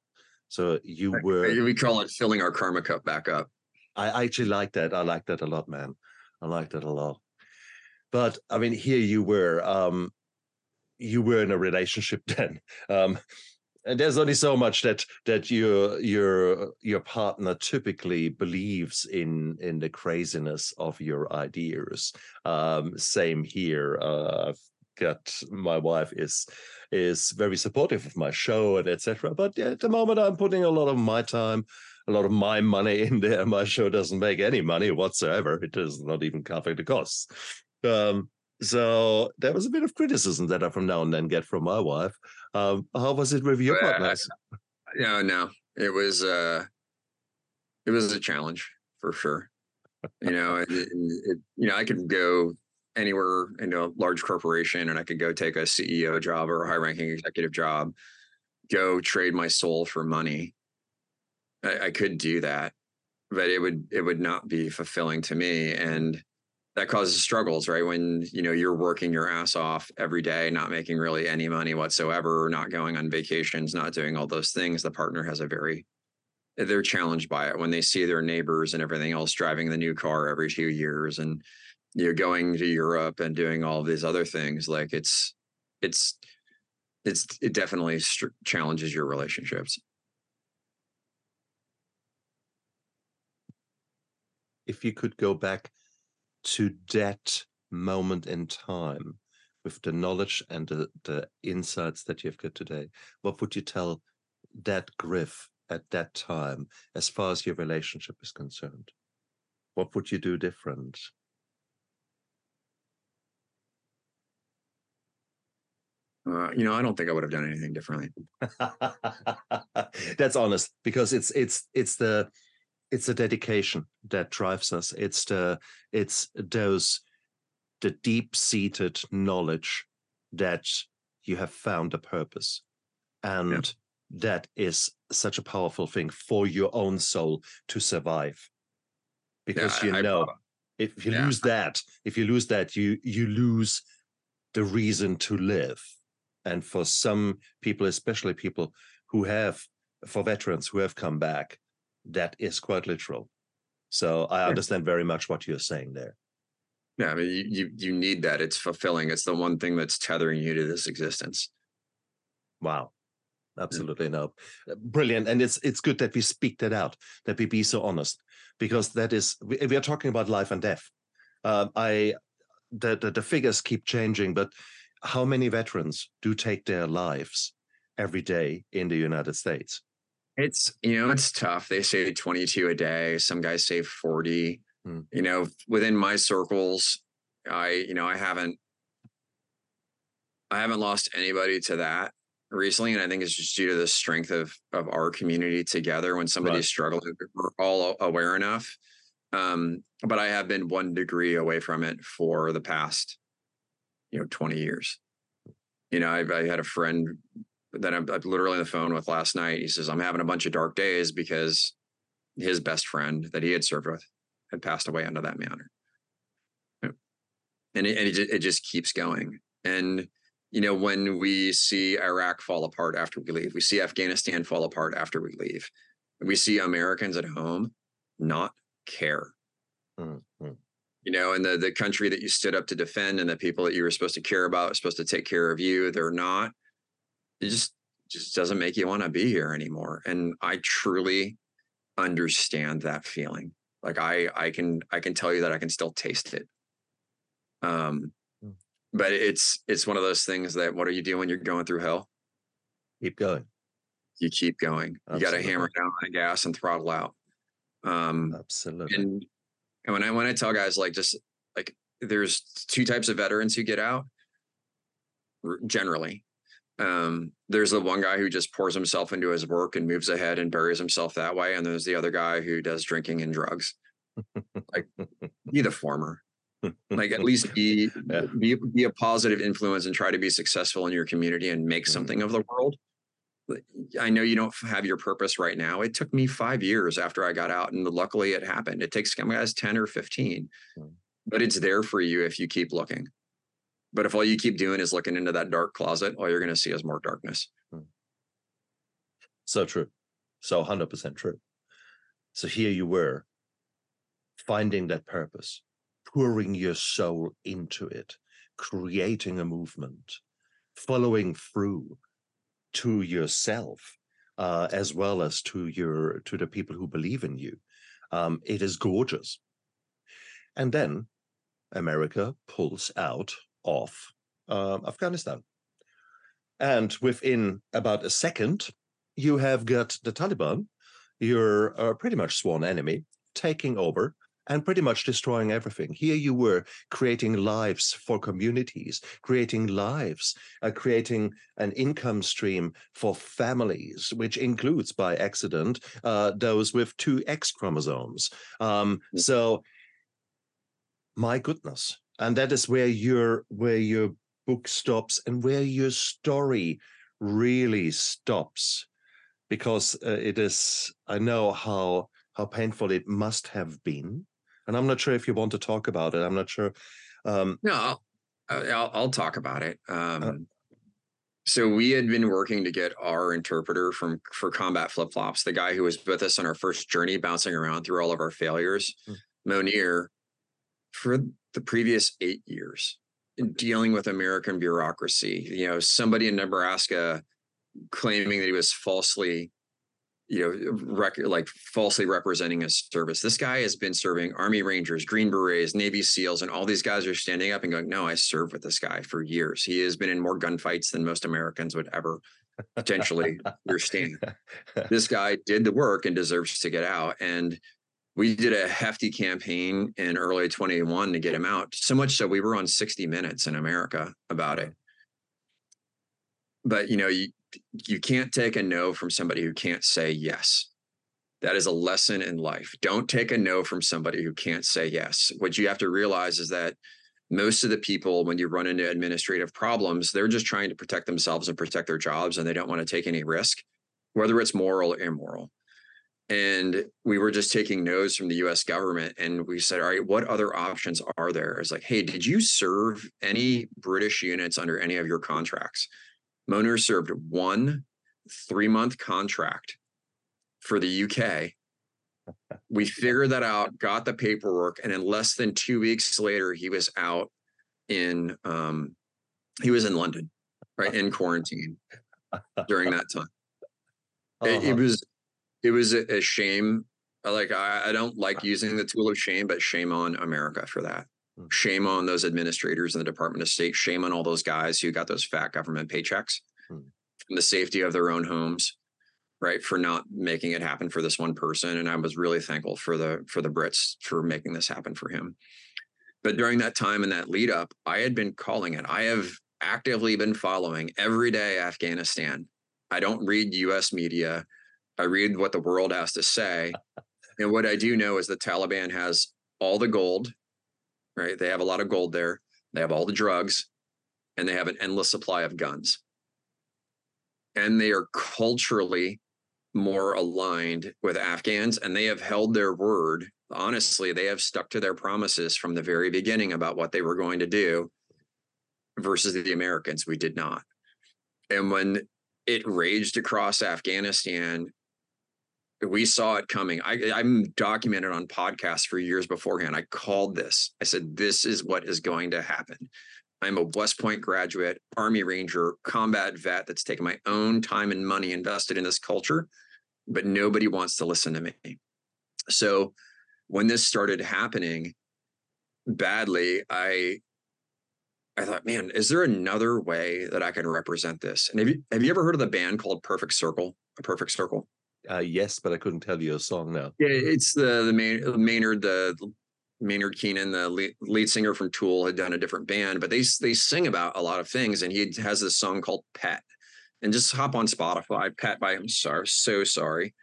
So you were we call it filling our karma cup back up. I actually like that. I like that a lot, man. I like that a lot. But I mean, here you were, um, you were in a relationship [LAUGHS] then. Um, and there's only so much that that your your your partner typically believes in in the craziness of your ideas. Um, same here. Uh, I've got my wife is is very supportive of my show and etc. But at the moment, I'm putting a lot of my time a lot of my money [LAUGHS] in there. My show doesn't make any money whatsoever. It does not even cover the costs. Um, so there was a bit of criticism that I from now and then get from my wife. Um, how was it with your partners? No, no, it was uh, it was a challenge for sure. You know, it, it, you know, I could go anywhere in a large corporation and I could go take a CEO job or a high ranking executive job, go trade my soul for money. I, I could do that, but it would it would not be fulfilling to me. And that causes struggles, right? When you know you're working your ass off every day, not making really any money whatsoever, not going on vacations, not doing all those things, the partner has a very they're challenged by it when they see their neighbors and everything else driving the new car every few years and you're going to Europe and doing all these other things like it's it's it's it definitely challenges your relationships if you could go back to that moment in time with the knowledge and the, the insights that you've got today, what would you tell that Griff at that time as far as your relationship is concerned? What would you do different? Uh, you know, I don't think I would have done anything differently. [LAUGHS] That's honest because it's it's it's the it's the dedication that drives us it's the it's those the deep seated knowledge that you have found a purpose and yeah. that is such a powerful thing for your own soul to survive because yeah, you I, know I, if you yeah. lose that if you lose that you you lose the reason to live and for some people especially people who have for veterans who have come back that is quite literal. So I understand very much what you're saying there. Yeah, I mean, you, you you need that. It's fulfilling. It's the one thing that's tethering you to this existence. Wow, absolutely yeah. no, uh, brilliant. And it's it's good that we speak that out, that we be so honest, because that is we, we are talking about life and death. Uh, I the, the the figures keep changing, but how many veterans do take their lives every day in the United States? It's you know it's tough. They say 22 a day. Some guys say 40. Hmm. You know, within my circles, I you know I haven't I haven't lost anybody to that recently, and I think it's just due to the strength of of our community together. When somebody's right. struggling, we're all aware enough. Um, but I have been one degree away from it for the past, you know, 20 years. You know, I, I had a friend that I'm, I'm literally on the phone with last night. He says, I'm having a bunch of dark days because his best friend that he had served with had passed away under that manner. And it, and it, it just keeps going. And, you know, when we see Iraq fall apart after we leave, we see Afghanistan fall apart after we leave, we see Americans at home not care. Mm-hmm. You know, and the, the country that you stood up to defend and the people that you were supposed to care about, supposed to take care of you, they're not it just just doesn't make you want to be here anymore and i truly understand that feeling like i i can i can tell you that i can still taste it. Um hmm. but it's it's one of those things that what do you do when you're going through hell? Keep going. You keep going. Absolutely. you got to hammer down on the gas and throttle out. Um absolutely. and, and when i when i tell guys like just like there's two types of veterans who get out generally um, there's the one guy who just pours himself into his work and moves ahead and buries himself that way. And there's the other guy who does drinking and drugs. like be the former. Like at least be, [LAUGHS] yeah. be be a positive influence and try to be successful in your community and make something mm-hmm. of the world. I know you don't have your purpose right now. It took me five years after I got out, and luckily it happened. It takes some guys 10 or 15. Mm. but it's there for you if you keep looking. But if all you keep doing is looking into that dark closet, all you're going to see is more darkness. So true. So 100% true. So here you were finding that purpose, pouring your soul into it, creating a movement, following through to yourself, uh, as well as to your to the people who believe in you. Um, it is gorgeous. And then America pulls out of uh, Afghanistan. And within about a second, you have got the Taliban, your uh, pretty much sworn enemy, taking over and pretty much destroying everything. Here you were creating lives for communities, creating lives, uh, creating an income stream for families, which includes by accident uh, those with two X chromosomes. Um, so, my goodness, and that is where your where your book stops and where your story really stops. Because uh, it is i know how how painful it must have been. And i'm not sure if you want to talk about it. I'm not sure um No, I'll, I'll, I'll talk about it. Um, so we had been working to get our interpreter from for combat flip flops, the guy who was with us on our first journey, bouncing around through all of our failures, Mm. Monir, for the previous eight years, in dealing with American bureaucracy. You know, somebody in Nebraska claiming that he was falsely, you know, rec- like falsely representing his service. This guy has been serving Army Rangers, Green Berets, Navy SEALs, and all these guys are standing up and going, "No, I served with this guy for years. He has been in more gunfights than most Americans would ever potentially [LAUGHS] understand. This guy did the work and deserves to get out." And we did a hefty campaign in early 21 to get him out. So much so we were on 60 Minutes in America about it. But you know, you you can't take a no from somebody who can't say yes. That is a lesson in life. Don't take a no from somebody who can't say yes. What you have to realize is that most of the people, when you run into administrative problems, they're just trying to protect themselves and protect their jobs, and they don't want to take any risk, whether it's moral or immoral. And we were just taking no's from the US government. And we said, all right, what other options are there? It's like, hey, did you serve any British units under any of your contracts? Monir served one three month contract for the UK. We figured that out, got the paperwork, and in less than two weeks later, he was out in um, he was in London, right in quarantine during that time. It, it Uh-huh. was it was a, a shame. Like I, I don't like using the tool of shame, but shame on America for that. Mm. Shame on those administrators in the Department of State. Shame on all those guys who got those fat government paychecks from the safety of their own homes, right? For not making it happen for this one person. And I was really thankful for the for the Brits for making this happen for him. But during that time and that lead up, I had been calling it. I have actively been following every day Afghanistan. I don't read US media. I read what the world has to say. and what I do know is the Taliban has all the gold, right? They have a lot of gold there. They have all the drugs and they have an endless supply of guns. And they are culturally more aligned with Afghans and they have held their word. Honestly, they have stuck to their promises from the very beginning about what they were going to do versus the Americans. We did not. And when it raged across Afghanistan, we saw it coming. I, I'm documented on podcasts for years beforehand. I called this. I said, this is what is going to happen. I'm a West Point graduate, Army Ranger, combat vet that's taken my own time and money invested in this culture, but nobody wants to listen to me. So when this started happening badly, I I thought, man, is there another way that I can represent this? And have you have you ever heard of the band called Perfect Circle? A Perfect Circle? Uh, yes, but I couldn't tell you a song now. Yeah, it's the the Mayn- Maynard the Maynard Keenan, the lead, lead singer from Tool, had done a different band, but they they sing about a lot of things, and he has this song called Pet. And just hop on Spotify, Pet by I'm sorry, so sorry.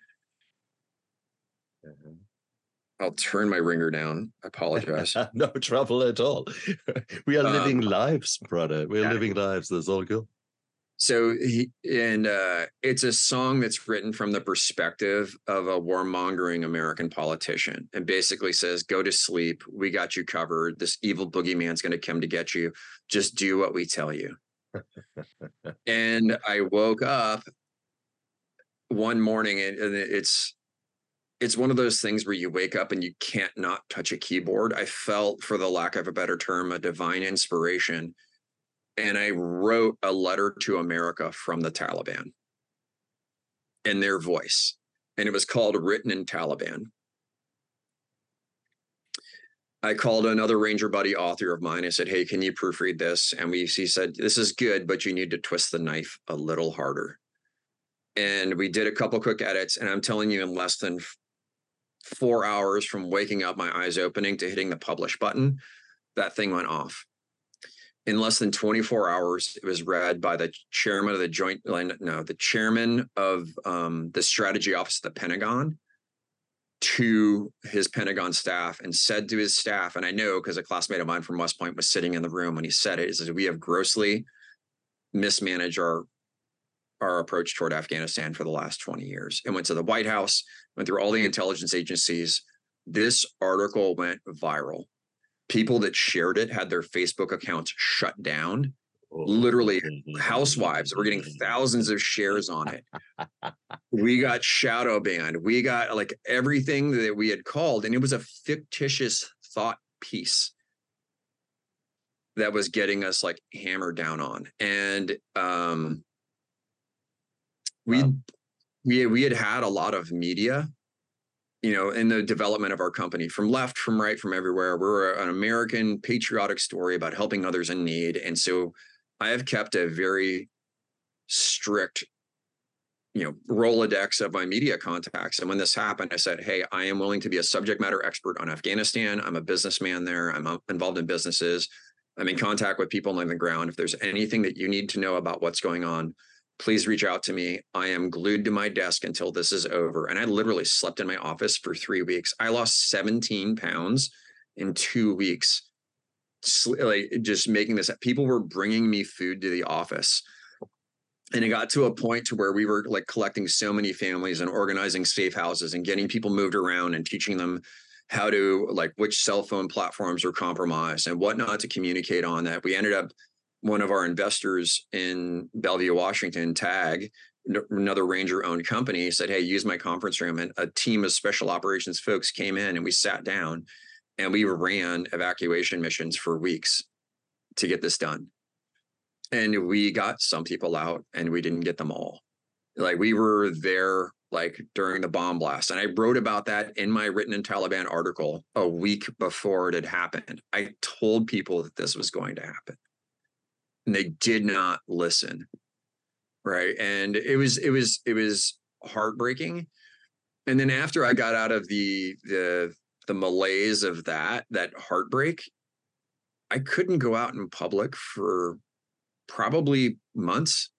I'll turn my ringer down. I apologize. [LAUGHS] no trouble at all. [LAUGHS] we are Um, living lives, brother. We are yeah. living lives. That's all good. So he and uh, it's a song that's written from the perspective of a warmongering American politician, and basically says, "Go to sleep. We got you covered. This evil boogeyman's going to come to get you. Just do what we tell you." [LAUGHS] and I woke up one morning, and, and it's it's one of those things where you wake up and you can't not touch a keyboard. I felt, for the lack of a better term, a divine inspiration and I wrote a letter to America from the Taliban in their voice. And it was called Written in Taliban. I called another Ranger buddy author of mine. I said, Hey, can you proofread this? And we he said, This is good, but you need to twist the knife a little harder. And we did a couple quick edits. And I'm telling you, in less than four hours from waking up, my eyes opening to hitting the publish button, that thing went off in less than 24 hours, it was read by the chairman of the joint, no, the chairman of um, the strategy office of the Pentagon to his Pentagon staff and said to his staff, and I know because a classmate of mine from West Point was sitting in the room when he said it, he says, we have grossly mismanaged our our approach toward Afghanistan for the last 20 years. and went to the White House, went through all the intelligence agencies. This article went viral people that shared it had their Facebook accounts shut down. Oh, Literally, housewives were getting thousands of shares on it. [LAUGHS] we got shadow banned. We got like everything that we had called, and it was a fictitious thought piece that was getting us like hammered down on. And um, we wow. we we had had a lot of media you know, in the development of our company from left, from right, from everywhere. We're an American patriotic story about helping others in need. And so I have kept a very strict, you know, Rolodex of my media contacts. And when this happened, I said, Hey, I am willing to be a subject matter expert on Afghanistan. I'm a businessman there. I'm uh, involved in businesses. I'm in contact with people on the ground. If there's anything that you need to know about what's going on, please reach out to me. I am glued to my desk until this is over. And I literally slept in my office for three weeks. I lost 17 pounds in two weeks. Like just making this, people were bringing me food to the office. And it got to a point to where we were like collecting so many families and organizing safe houses and getting people moved around and teaching them how to like which cell phone platforms are compromised and what not to communicate on that. We ended up one of our investors in Bellevue, Washington, TAG, another Ranger owned company, said, Hey, use my conference room. And a team of special operations folks came in and we sat down and we ran evacuation missions for weeks to get this done. And we got some people out and we didn't get them all. Like we were there like during the bomb blast. And I wrote about that in my written in Taliban article a week before it had happened. I told people that this was going to happen and they did not listen right? And it was it was it was heartbreaking. And then after i got out of the the the malaise of that that heartbreak i couldn't go out in public for probably months.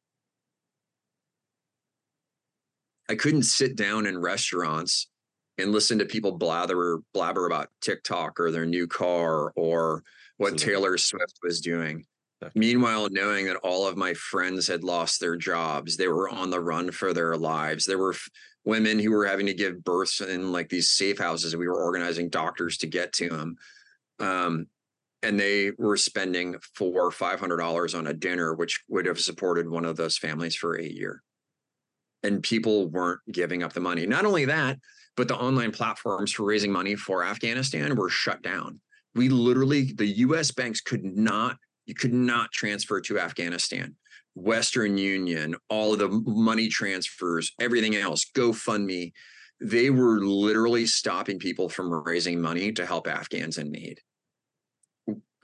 I couldn't sit down in restaurants and listen to people blather blabber about tiktok or their new car or what Absolutely. taylor swift was doing Meanwhile, knowing that all of my friends had lost their jobs, they were on the run for their lives. There were f- women who were having to give births in like these safe houses, and we were organizing doctors to get to them. Um, and they were spending four, or five hundred dollars on a dinner, which would have supported one of those families for a year. And people weren't giving up the money. Not only that, but the online platforms for raising money for Afghanistan were shut down. We literally, the US banks could not you could not transfer to Afghanistan. Western Union, all of the money transfers, everything else, GoFundMe, they were literally stopping people from raising money to help Afghans in need.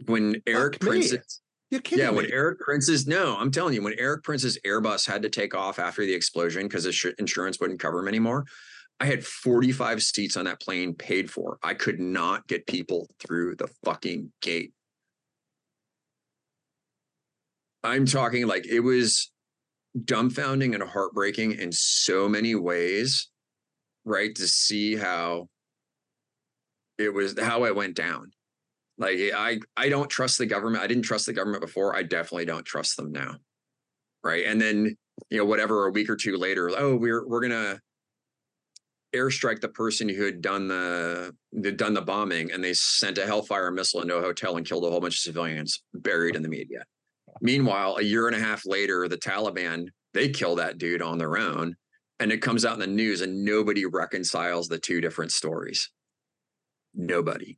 When Prince's you're kidding yeah, me. when Erik Prince's no, I'm telling you, when Erik Prince's Airbus had to take off after the explosion because his insurance wouldn't cover him anymore, I had 45 seats on that plane paid for. I could not get people through the fucking gate. I'm talking like it was dumbfounding and heartbreaking in so many ways, right? To see how it was how it went down. Like I I don't trust the government. I didn't trust the government before. I definitely don't trust them now. right? And then you know whatever a week or two later, oh we're we're gonna airstrike the person who had done the had done the bombing, and they sent a Hellfire missile into a hotel and killed a whole bunch of civilians, buried in the media. Meanwhile, a year and a half later, the Taliban they kill that dude on their own, and it comes out in the news, and nobody reconciles the two different stories. Nobody,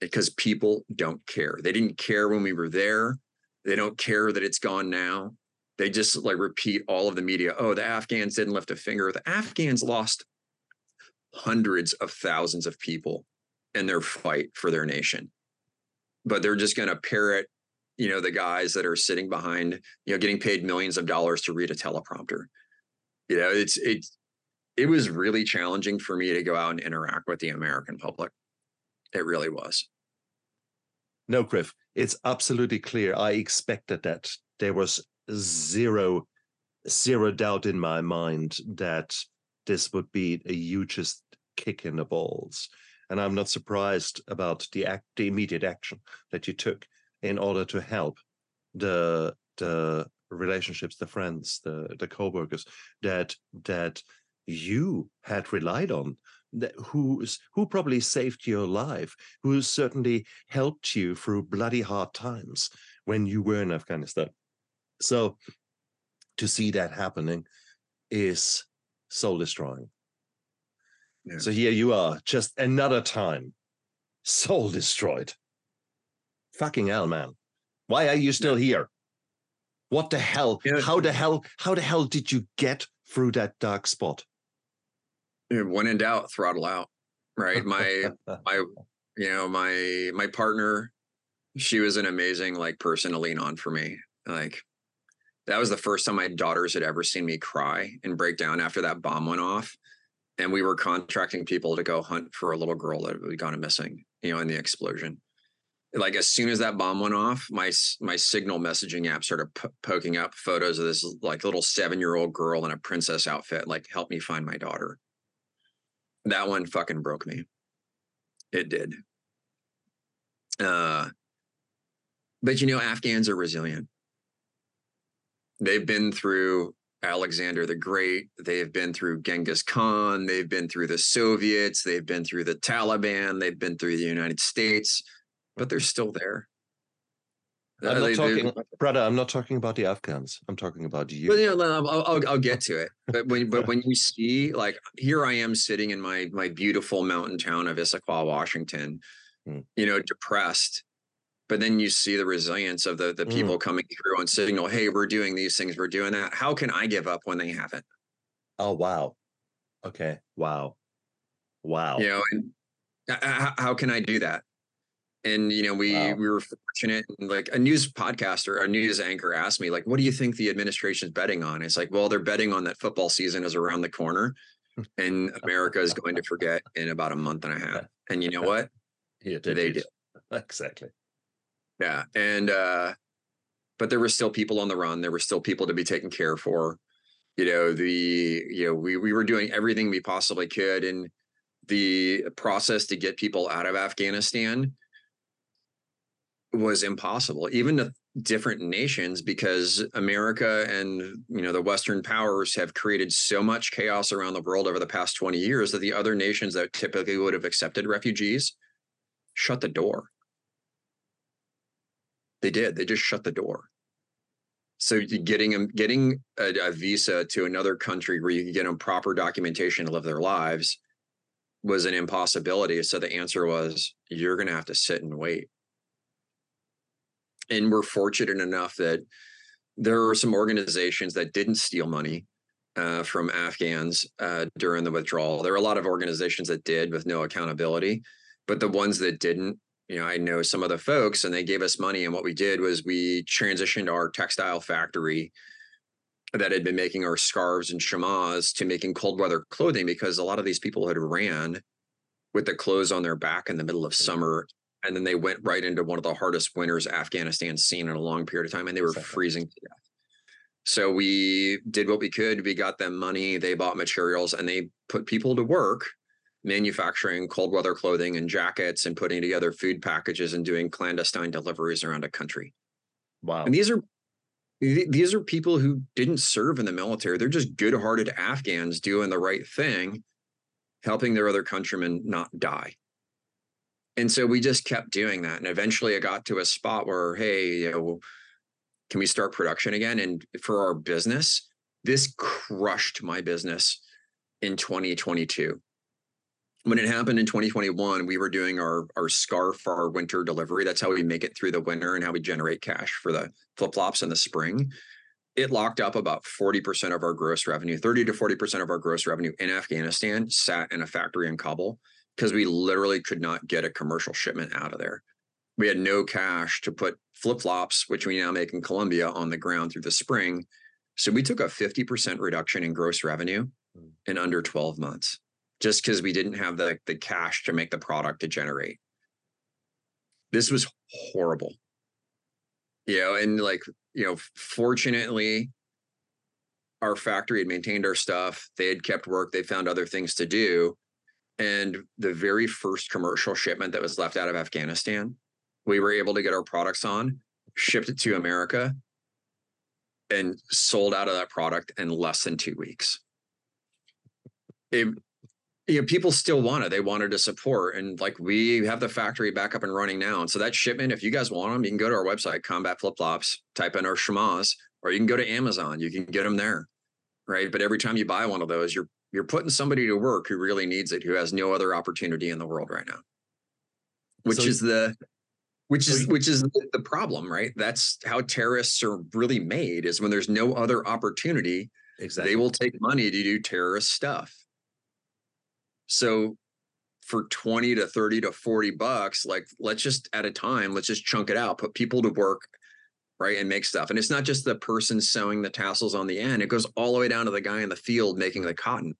because people don't care. They didn't care when we were there. They don't care that it's gone now. They just like repeat all of the media. Oh, the Afghans didn't lift a finger. The Afghans lost hundreds of thousands of people in their fight for their nation. But they're just going to parrot, you know, the guys that are sitting behind, you know, getting paid millions of dollars to read a teleprompter. You know, it's it it was really challenging for me to go out and interact with the American public. It really was. No, Griff, it's absolutely clear. I expected that. There was zero, zero doubt in my mind that this would be a hugest kick in the balls. And I'm not surprised about the act, the immediate action that you took in order to help the the relationships, the friends, the the co-workers that that you had relied on that who's who probably saved your life who certainly helped you through bloody hard times when you were in afghanistan. So to see that happening is soul destroying. Yeah. so here you are just another time soul destroyed fucking hell man why are you still here what the hell Yeah. how the hell how the hell did you get through that dark spot When in doubt, throttle out. Right. My [LAUGHS] my you know my my partner she was an amazing like person to lean on for me like that was the first time my daughters had ever seen me cry and break down after that bomb went off and we were contracting people to go hunt for a little girl that had gone missing you know in the explosion like as soon as that bomb went off my my signal messaging app started po- poking up photos of this like little seven year old girl in a princess outfit like help me find my daughter that one fucking broke me it did. Uh, but you know, Afghans are resilient. They've been through Alexander the Great. They've been through Genghis Khan. They've been through the Soviets. They've been through the Taliban. They've been through the United States, but they're still there. I'm Uh, not they- talking, brother. I'm not talking about the Afghans. I'm talking about you. But you know, I'll, I'll, I'll get to it. But when but [LAUGHS] when you see like here I am sitting in my my beautiful mountain town of Issaquah, Washington, Hmm. you know, depressed. But then you see the resilience of the the Hmm. people coming through on signal. Hey, we're doing these things. We're doing that. How can I give up when they haven't? Oh wow. Okay. Wow. Wow. You know, and h- h- how can I do that? And you know, we Wow. we were fortunate. And like a news podcaster, a news anchor asked me, like, "What do you think the administration's betting on?" It's like, well, they're betting on that football season is around the corner, and America is going to forget in about a month and a half. [LAUGHS] And you know [LAUGHS] what? Here They did. did. [LAUGHS] Exactly. Yeah, and uh, but there were still people on the run. There were still people to be taken care for. You know, the you know we we were doing everything we possibly could, and the process to get people out of Afghanistan was impossible, even to different nations, because America and you know the Western powers have created so much chaos around the world over the past twenty years that the other nations that typically would have accepted refugees shut the door. They did. They just shut the door. So getting them getting a, a visa to another country where you can get them proper documentation to live their lives was an impossibility. So the answer was you're going to have to sit and wait. And we're fortunate enough that there are some organizations that didn't steal money uh, from Afghans uh, during the withdrawal. There are a lot of organizations that did with no accountability, but the ones that didn't you know, I know some of the folks and they gave us money. And what we did was we transitioned our textile factory that had been making our scarves and chamas to making cold weather clothing because a lot of these people had ran with the clothes on their back in the middle of summer. And then they went right into one of the hardest winters Afghanistan's seen in a long period of time and they were Exactly. freezing to death. So we did what we could. We got them money, they bought materials, and they put people to work manufacturing cold weather clothing and jackets and putting together food packages and doing clandestine deliveries around the country. Wow. And these are these are people who didn't serve in the military. They're just good-hearted Afghans doing the right thing, helping their other countrymen not die. And so we just kept doing that. And eventually it got to a spot where, hey, you know, can we start production again? And for our business, this crushed my business in 2022. When it happened in 2021, we were doing our our scarf our winter delivery. That's how we make it through the winter and how we generate cash for the flip-flops in the spring. It locked up about 40% of our gross revenue, 30 to 40% of our gross revenue in Afghanistan sat in a factory in Kabul because we literally could not get a commercial shipment out of there. We had no cash to put flip flops, which we now make in Colombia, on the ground through the spring. So we took a 50% reduction in gross revenue Mm. in under 12 months just because we didn't have the, the cash to make the product to generate. This was horrible. You know, and like, you know, fortunately, our factory had maintained our stuff. They had kept work. They found other things to do. And the very first commercial shipment that was left out of Afghanistan, we were able to get our products on, shipped it to America, and sold out of that product in less than two weeks. It, you know, people still want it. They wanted to support. And like we have the factory back up and running now. And so that shipment, if you guys want them, you can go to our website, Combat Flip Flops, type in our Shamas, or you can go to Amazon. You can get them there. Right. But every time you buy one of those, you're you're putting somebody to work who really needs it, who has no other opportunity in the world right now. Which So- is the which is which is the problem, right? That's how terrorists are really made is when there's no other opportunity, Exactly. they will take money to do terrorist stuff. So for 20 to 30 to 40 bucks, like let's just at a time, let's just chunk it out, put people to work, right? And make stuff. And it's not just the person sewing the tassels on the end, it goes all the way down to the guy in the field making the cotton.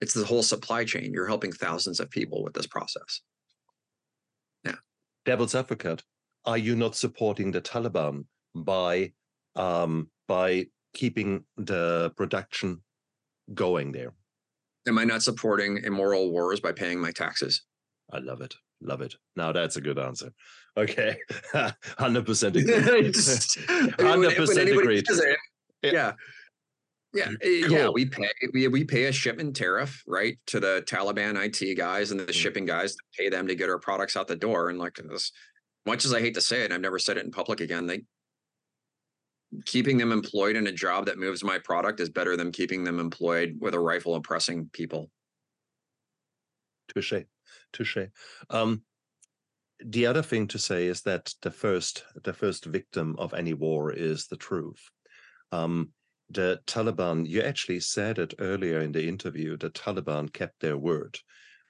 It's the whole supply chain. You're helping thousands of people with this process. Yeah. Devil's advocate, are you not supporting the Taliban by um, by keeping the production going there? Am I not supporting immoral wars by paying my taxes? I love it. Love it. Now that's a good answer. Okay. [LAUGHS] [LAUGHS] 100% agree. Just- Hundred when- when percent agreed. Yeah. Yeah. Yeah. eh, Yeah. We pay we, we pay a shipment tariff, right, to the Taliban IT guys and the Mm. shipping guys to pay them to get our products out the door. And like this, much as I hate to say it, I've never said it in public again. They keeping them employed in a job that moves my product is better than keeping them employed with a rifle and pressing people. Touche. Touche. Um, the other thing to say is that the first the first victim of any war is the truth. Um, the Taliban, you actually said it earlier in the interview, the Taliban kept their word.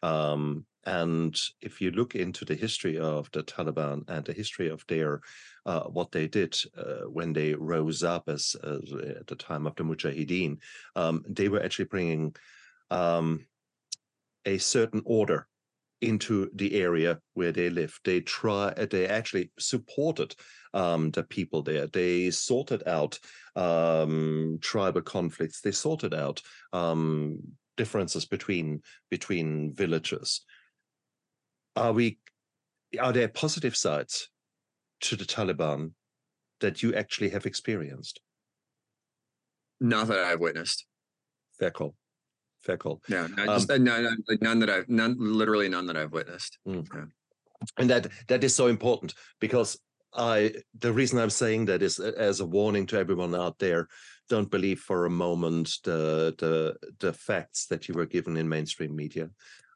Um, and if you look into the history of the Taliban and the history of their uh, what they did uh, when they rose up as, as at the time of the Mujahideen, um, they were actually bringing um, a certain order into the area where they live. They try. They actually supported um, the people there. They sorted out um, tribal conflicts. They sorted out um, differences between between villages. Are we? Are there positive sides to the Taliban that you actually have experienced? Not that I've witnessed. Fair call. Fair call. Yeah. Not Um, just, no, no, none that I've none literally none that I've witnessed. and that that is so important because i the reason i'm saying that is as a warning to everyone out there don't believe for a moment the the the facts that you were given in mainstream media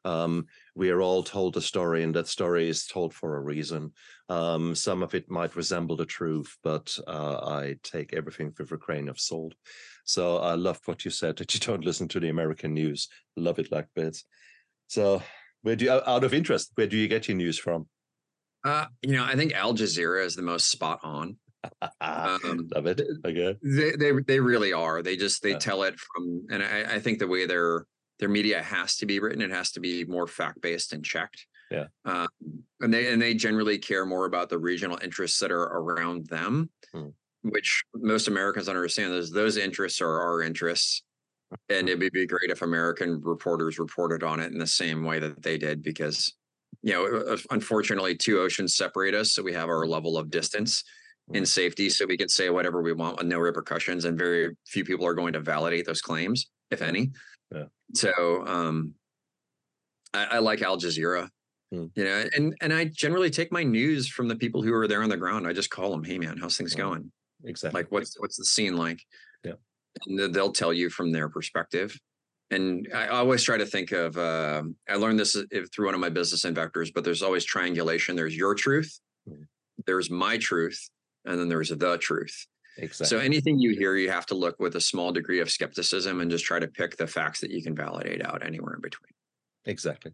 um, we are all told a story and that story is told for a reason um, some of it might resemble the truth but uh, i take everything with a grain of salt so i loved what you said that you don't listen to the american news love it like bits so where do you out of interest where do you get your news from Uh, you know, I think Al Jazeera is the most spot on. Um, [LAUGHS] Love it. Okay. They they they really are. They just they Yeah. tell it from, and I, I think the way their their media has to be written, it has to be more fact based and checked. Yeah. Um, and they and they generally care more about the regional interests that are around them, Hmm. Which most Americans understand. Those those interests are our interests, and it would be great if American reporters reported on it in the same way that they did, because you know, unfortunately, two oceans separate us, so we have our level of distance. in Mm. safety so we can say whatever we want with no repercussions and very few people are going to validate those claims if any Yeah. so um i, I like al jazeera Mm. you know and and i generally take my news from the people who are there on the ground i just call them hey man how's things Mm. going exactly. like what's what's the scene like Yeah. and they'll tell you from their perspective and i always try to think of uh, i learned this through one of my business invectors but there's always triangulation there's your truth Mhm. there's my truth and then there's the truth exactly. so anything you hear you have to look with a small degree of skepticism and just try to pick the facts that you can validate out anywhere in between Exactly.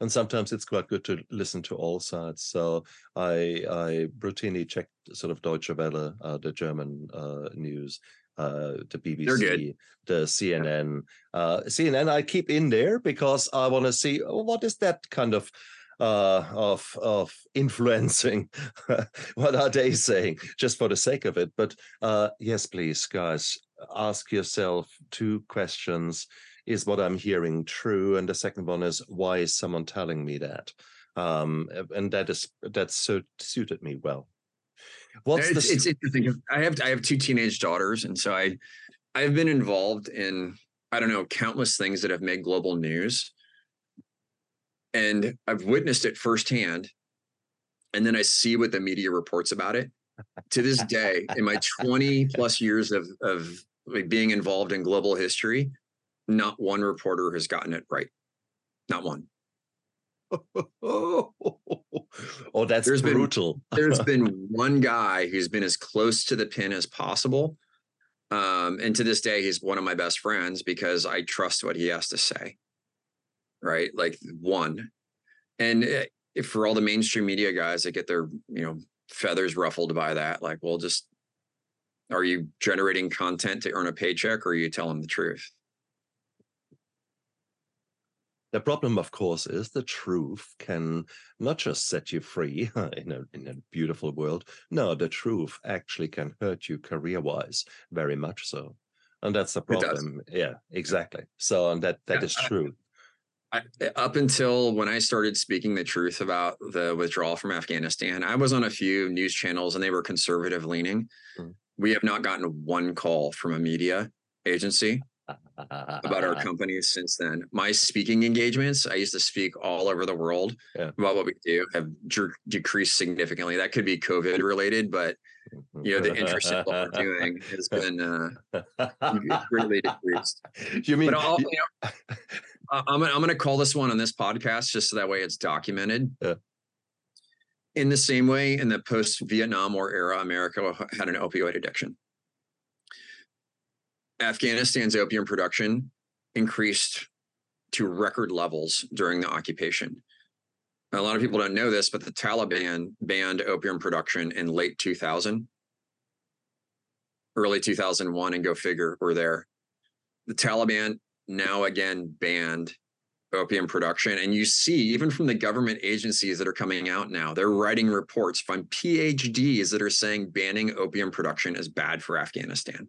And sometimes it's quite good to listen to all sides. So I I routinely check sort of Deutsche Welle, uh, the German uh, news, uh, the BBC, the CNN. Uh, CNN I keep in there because I want to see oh, what is that kind of uh of of influencing [LAUGHS] what are they saying just for the sake of it but uh yes please guys ask yourself two questions is what I'm hearing true? And the second one is why is someone telling me that? Um, and that is that's so suited me well. What's it's, the it's interesting. I have I have two teenage daughters, and so I I've been involved in I don't know countless things that have made global news, and I've witnessed it firsthand. And then I see what the media reports about it. To this day, in my [LAUGHS] 20 plus years of of like being involved in global history, not one reporter has gotten it right. Not one. [LAUGHS] oh, that's There's been- brutal. there's [LAUGHS] been one guy who's been as close to the pin as possible. Um, and to this day, he's one of my best friends because I trust what he has to say. Right. Like one. And if for all the mainstream media guys that get their, you know, feathers ruffled by that, like, well, just are you generating content to earn a paycheck or are you telling the truth? The problem, of course, is the truth can not just set you free [LAUGHS] in a in a beautiful world. No, the truth actually can hurt you career-wise, very much so. And that's the problem. Yeah, exactly. So and that that Yeah, is I- true. I, up until when I started speaking the truth about the withdrawal from Afghanistan, I was on a few news channels and they were conservative leaning. Mm. We have not gotten one call from a media agency about our company since then. My speaking engagements, I used to speak all over the world Yeah. about what we do, have decreased significantly. That could be COVID related, but you know the interest in what we're doing has [LAUGHS] been uh, greatly decreased. [LAUGHS] you mean But I'll, you- know, I'm gonna, I'm going to call this one on this podcast just so that way it's documented. Yeah. In the same way, in the post Vietnam War era, America had an opioid addiction. Afghanistan's opium production increased to record levels during the occupation. A lot of people don't know this, but the Taliban banned opium production in late 2000, early 2001, and go figure, we're there. The Taliban now again banned opium production. And you see, even from the government agencies that are coming out now, they're writing reports from PhDs that are saying banning opium production is bad for Afghanistan.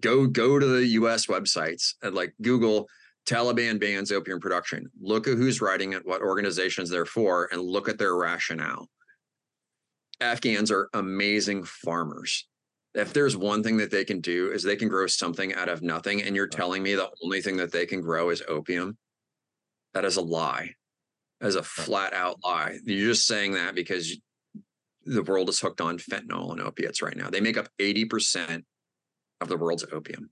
Go go to the US websites and like Google Taliban bans opium production. Look at who's writing it, what organizations they're for, and look at their rationale. Afghans are amazing farmers. If there's one thing that they can do is they can grow something out of nothing and you're telling me the only thing that they can grow is opium? That is a lie. That is a flat out lie. You're just saying that because the world is hooked on fentanyl and opiates right now. They make up 80% of the world's opium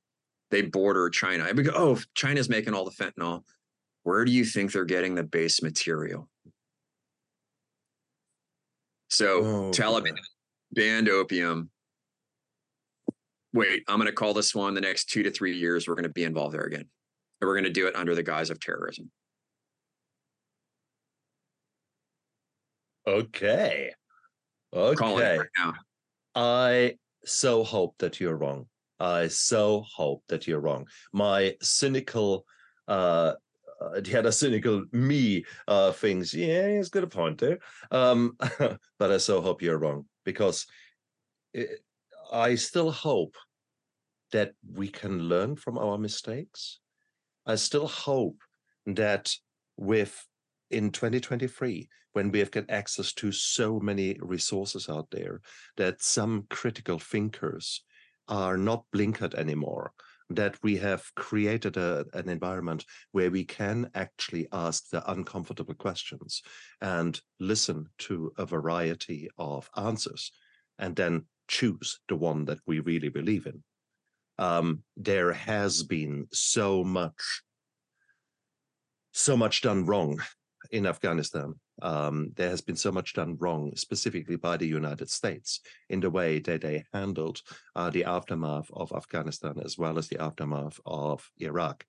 they border china and we go oh china's making all the fentanyl where do you think they're getting the base material so Oh, taliban boy. banned opium wait, I'm going to call this one the next two to three years. We're going to be involved there again. And we're going to do it under the guise of terrorism. Okay. Okay. right. I so hope that you're wrong. I so hope that you're wrong. My cynical, uh, uh, [LAUGHS] the other cynical me uh, thinks, yeah, he's got a point there. Um, [LAUGHS] but I so hope you're wrong because it, I still hope that we can learn from our mistakes. I still hope that with in 2023 when we have got access to so many resources out there that some critical thinkers are not blinkered anymore that we have created a, an environment where we can actually ask the uncomfortable questions and listen to a variety of answers and then choose the one that we really believe in. Um, there has been so much, so much done wrong in Afghanistan. Um, there has been so much done wrong, specifically by the United States, in the way that they handled uh, the aftermath of Afghanistan as well as the aftermath of Iraq.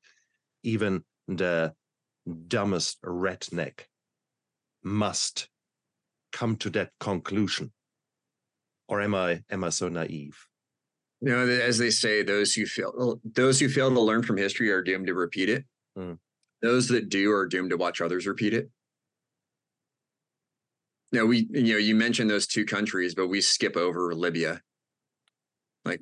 Even the dumbest redneck must come to that conclusion. Or am I am I so naive? You know, as they say, those who fail those who fail to learn from history are doomed to repeat it. Mm. Those that do are doomed to watch others repeat it. Now we, you know, you mentioned those two countries, but we skip over Libya. Like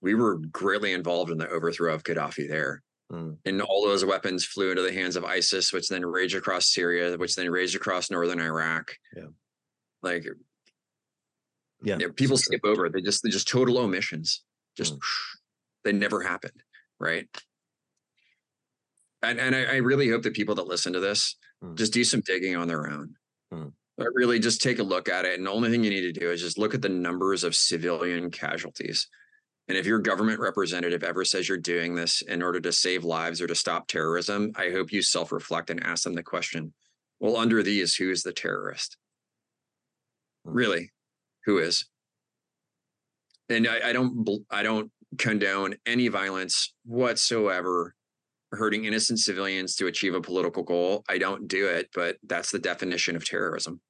we were greatly involved in the overthrow of Gaddafi there. Mm. And all those weapons flew into the hands of ISIS, which then raged across Syria, which then raged across northern Iraq. Yeah. Like Yeah. you know, people skip over. They just they just total omissions. Just Mm. they never happened. Right. And and I, I really hope that people that listen to this Mm. just do some digging on their own. Mm. But really just take a look at it. And the only thing you need to do is just look at the numbers of civilian casualties. And if your government representative ever says you're doing this in order to save lives or to stop terrorism, I hope you self reflect and ask them the question well, under these, who is the terrorist? Mm. Really? Who is? And I, I don't, I don't condone any violence whatsoever hurting innocent civilians to achieve a political goal. I don't do it, but that's the definition of terrorism.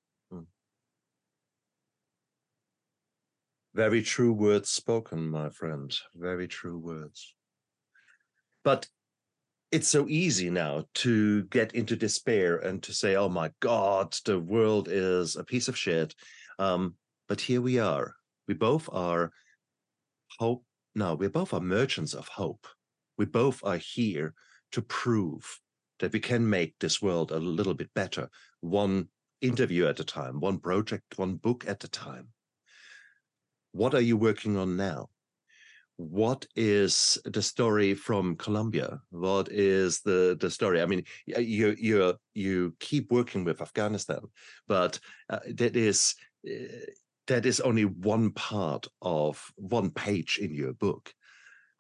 Very true words spoken, my friend. Very true words. But it's so easy now to get into despair and to say, oh my God, the world is a piece of shit. Um, but here we are. We both are hope. No, we both are merchants of hope. We both are here to prove that we can make this world a little bit better, one interview at a time, one project, one book at a time. What are you working on now? What is the story from Colombia? What is the the story? I mean, you you you keep working with Afghanistan, but uh, that is uh, that is only one part of one page in your book.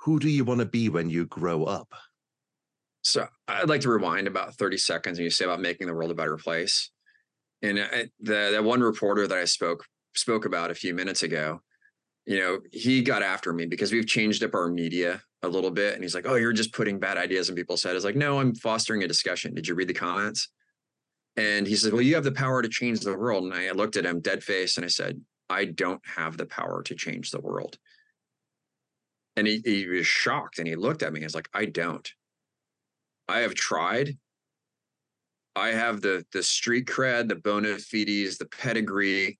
Who do you want to be when you grow up? So I'd like to rewind about 30 seconds and you say about making the world a better place. And uh, I, the that one reporter that I spoke spoke about a few minutes ago, you know, he got after me because we've changed up our media a little bit. And he's like, "Oh, you're just putting bad ideas in people's heads." I was like, "No, I'm fostering a discussion." Did you read the comments? And he says, "Well, you have the power to change the world." And I looked at him dead face and I said, "I don't have the power to change the world." And he, he was shocked and he looked at me. He's like, "I don't." I have tried. I have the the street cred, the bona fides, the pedigree.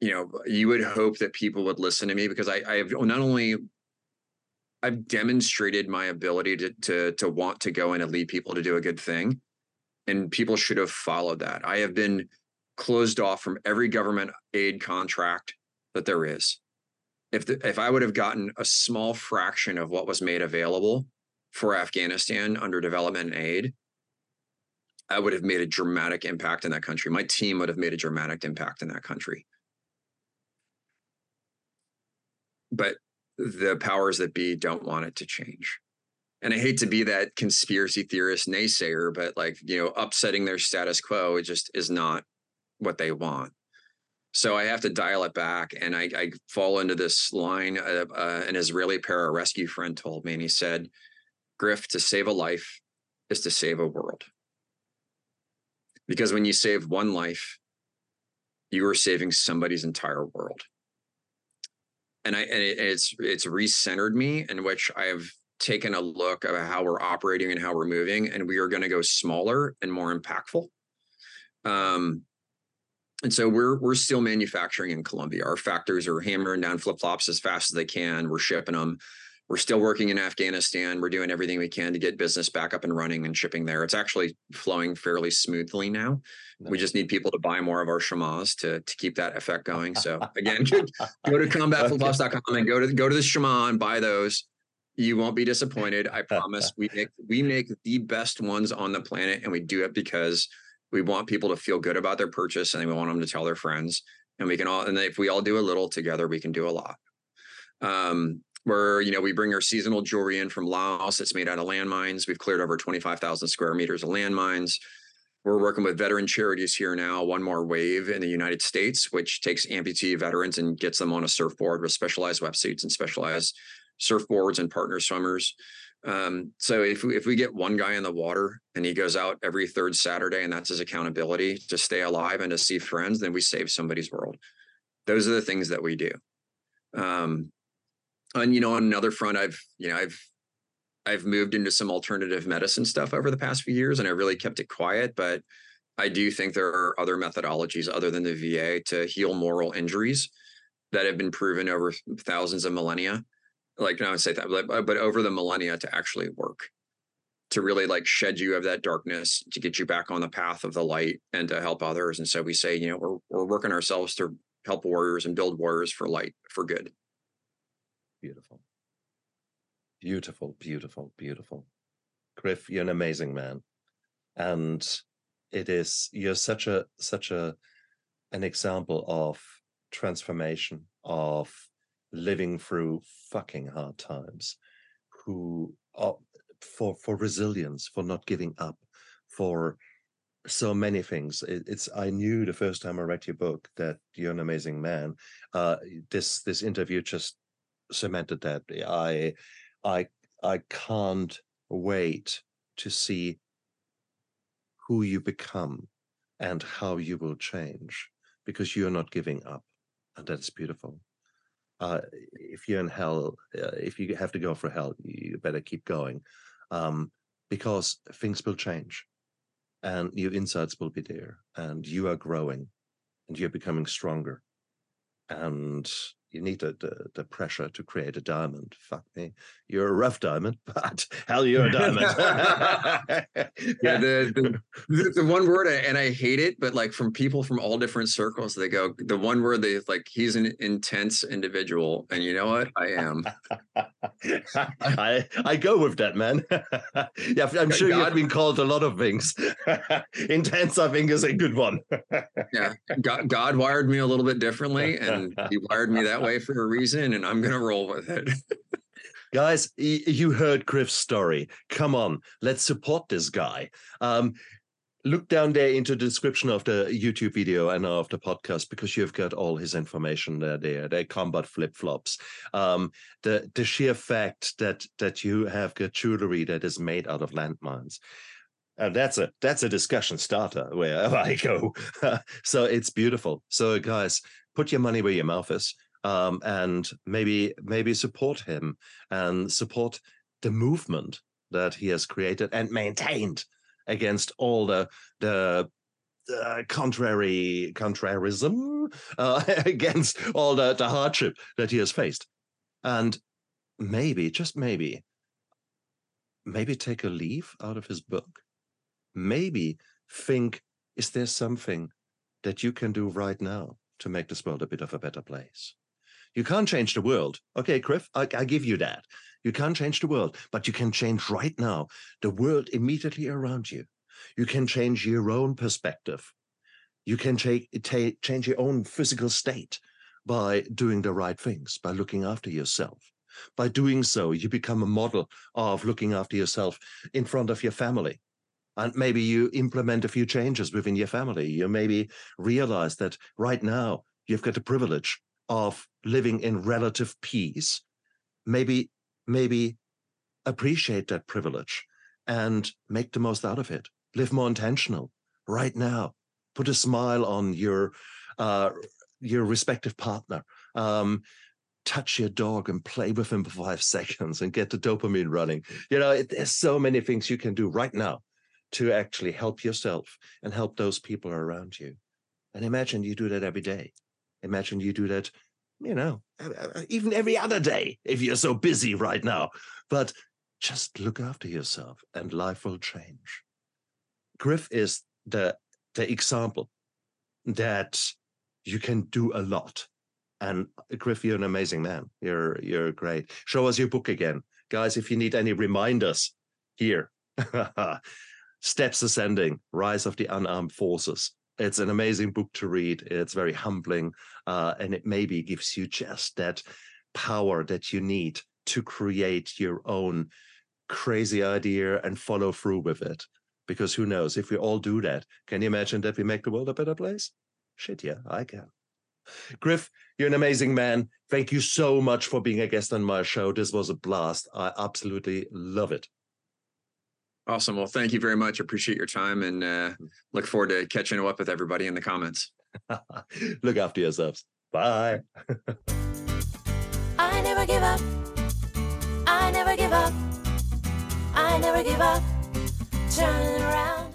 You know, you would hope that people would listen to me because I, I have not only I've demonstrated my ability to to to want to go in and lead people to do a good thing, and people should have followed that. I have been closed off from every government aid contract that there is. If the, if I would have gotten a small fraction of what was made available, for Afghanistan under development aid, I would have made a dramatic impact in that country. My team would have made a dramatic impact in that country. But the powers that be don't want it to change. And I hate to be that conspiracy theorist naysayer, but like, you know, upsetting their status quo, it just is not what they want. So I have to dial it back. And I, I fall into this line. Uh, an Israeli pararescue friend told me, and he said, Griff, to save a life is to save a world. Because when you save one life, you are saving somebody's entire world. And I and it, it's it's recentered me in which I have taken a look at how we're operating and how we're moving, and we are going to go smaller and more impactful. Um, and so we're we're still manufacturing in Colombia. Our factories are hammering down flip flops as fast as they can. We're shipping them we're still working in Afghanistan. We're doing everything we can to get business back up and running and shipping there. It's actually flowing fairly smoothly now. We just need people to buy more of our shamas to to keep that effect going. So [LAUGHS] again, go to combatflipflops.com and go to go to the shama and buy those. You won't be disappointed. I promise. We make we make the best ones on the planet, and we do it because we want people to feel good about their purchase, and we want them to tell their friends. And we can all, and if we all do a little together, we can do a lot. Um, where you know we bring our seasonal jewelry in from Laos. It's made out of landmines. We've cleared over 25,000 square meters of landmines. We're working with veteran charities here now, one more wave in the United States, which takes amputee veterans and gets them on a surfboard with specialized wetsuits and specialized surfboards and partner swimmers. Um, so if we, if we get one guy in the water and he goes out every third Saturday and that's his accountability to stay alive and to see friends, then we save somebody's world. Those are the things that we do. Um, and you know, on another front, I've you know I've I've moved into some alternative medicine stuff over the past few years, and I really kept it quiet. But I do think there are other methodologies other than the VA to heal moral injuries that have been proven over thousands of millennia. Like I would say that, but, but over the millennia to actually work, to really like shed you of that darkness, to get you back on the path of the light, and to help others. And so we say, you know, we're we're working ourselves to help warriors and build warriors for light, for good. Beautiful. Beautiful, beautiful, beautiful. Griff, you're an amazing man. And it is you're such a such a an example of transformation, of living through fucking hard times, who are for for resilience, for not giving up, for so many things. It, it's I knew the first time I read your book that you're an amazing man. Uh, this this interview just cemented that. I I I can't wait to see who you become and how you will change because you're not giving up and that's beautiful uh, if you're in hell uh, if you have to go for hell you better keep going um, because things will change and your insights will be there and you are growing and you're becoming stronger and you need the, the, the pressure to create a diamond. Fuck me, you're a rough diamond, [LAUGHS] but hell, you're a diamond. [LAUGHS] yeah, the, the, the one word, and I hate it, but like from people from all different circles, they go the one word they like. He's an intense individual, and you know what? I am. [LAUGHS] I I go with that, man. yeah, I'm sure God, you've been called a lot of things. intense, I think, is a good one. yeah, God, God wired me a little bit differently, and He wired me that that way for a reason, and I'm going to roll with it. [LAUGHS] Guys, you heard Griff's story. Come on, let's support this guy. Um, look down there into the description of the YouTube video and of the podcast because you've got all his information there. There, they combat flip flops. Um, the the sheer fact that that you have got jewelry that is made out of landmines. Uh, that's a that's a discussion starter wherever I go. [LAUGHS] so it's beautiful. So guys, put your money where your mouth is um, and maybe maybe support him and support the movement that he has created and maintained against all the the uh, contrary contrarism uh, [LAUGHS] against all the, the hardship that he has faced. And maybe just maybe maybe take a leaf out of his book. Maybe think is there something that you can do right now to make this world a bit of a better place you can't change the world. Okay, Griff, I, I give you that. You can't change the world, but you can change right now the world immediately around you. You can change your own perspective. You can take, take, change your own physical state by doing the right things, by looking after yourself. By doing so, you become a model of looking after yourself in front of your family. And maybe you implement a few changes within your family. You maybe realize that right now you've got the privilege of living in relative peace, maybe maybe appreciate that privilege and make the most out of it. Live more intentional right now. Put a smile on your uh, your respective partner. Um, touch your dog and play with him for five [LAUGHS] seconds and get the dopamine running. You know, it, there's so many things you can do right now to actually help yourself and help those people around you. And imagine you do that every day. Imagine you do that you know, uh, uh, uh, even every other day if you're so busy right now. But just look after yourself and life will change. Griff is the the example that you can do a lot. And Griff, you're an amazing man. You're you're great. Show us your book again. Guys, if you need any reminders here. [LAUGHS] Steps Ascending, Rise of the Unarmed Forces. It's an amazing book to read. It's very humbling, uh, and it maybe gives you just that power that you need to create your own crazy idea and follow through with it. Because who knows, if we all do that, can you imagine that we make the world a better place? Shit, yeah, I can. Griff, you're an amazing man. Thank you so much for being a guest on my show. This was a blast. I absolutely love it. Awesome. Well, thank you very much. Appreciate your time and uh, look forward to catching up with everybody in the comments. [LAUGHS] look after yourselves. Bye. I never give up. I never give up. I never give up. Turn around.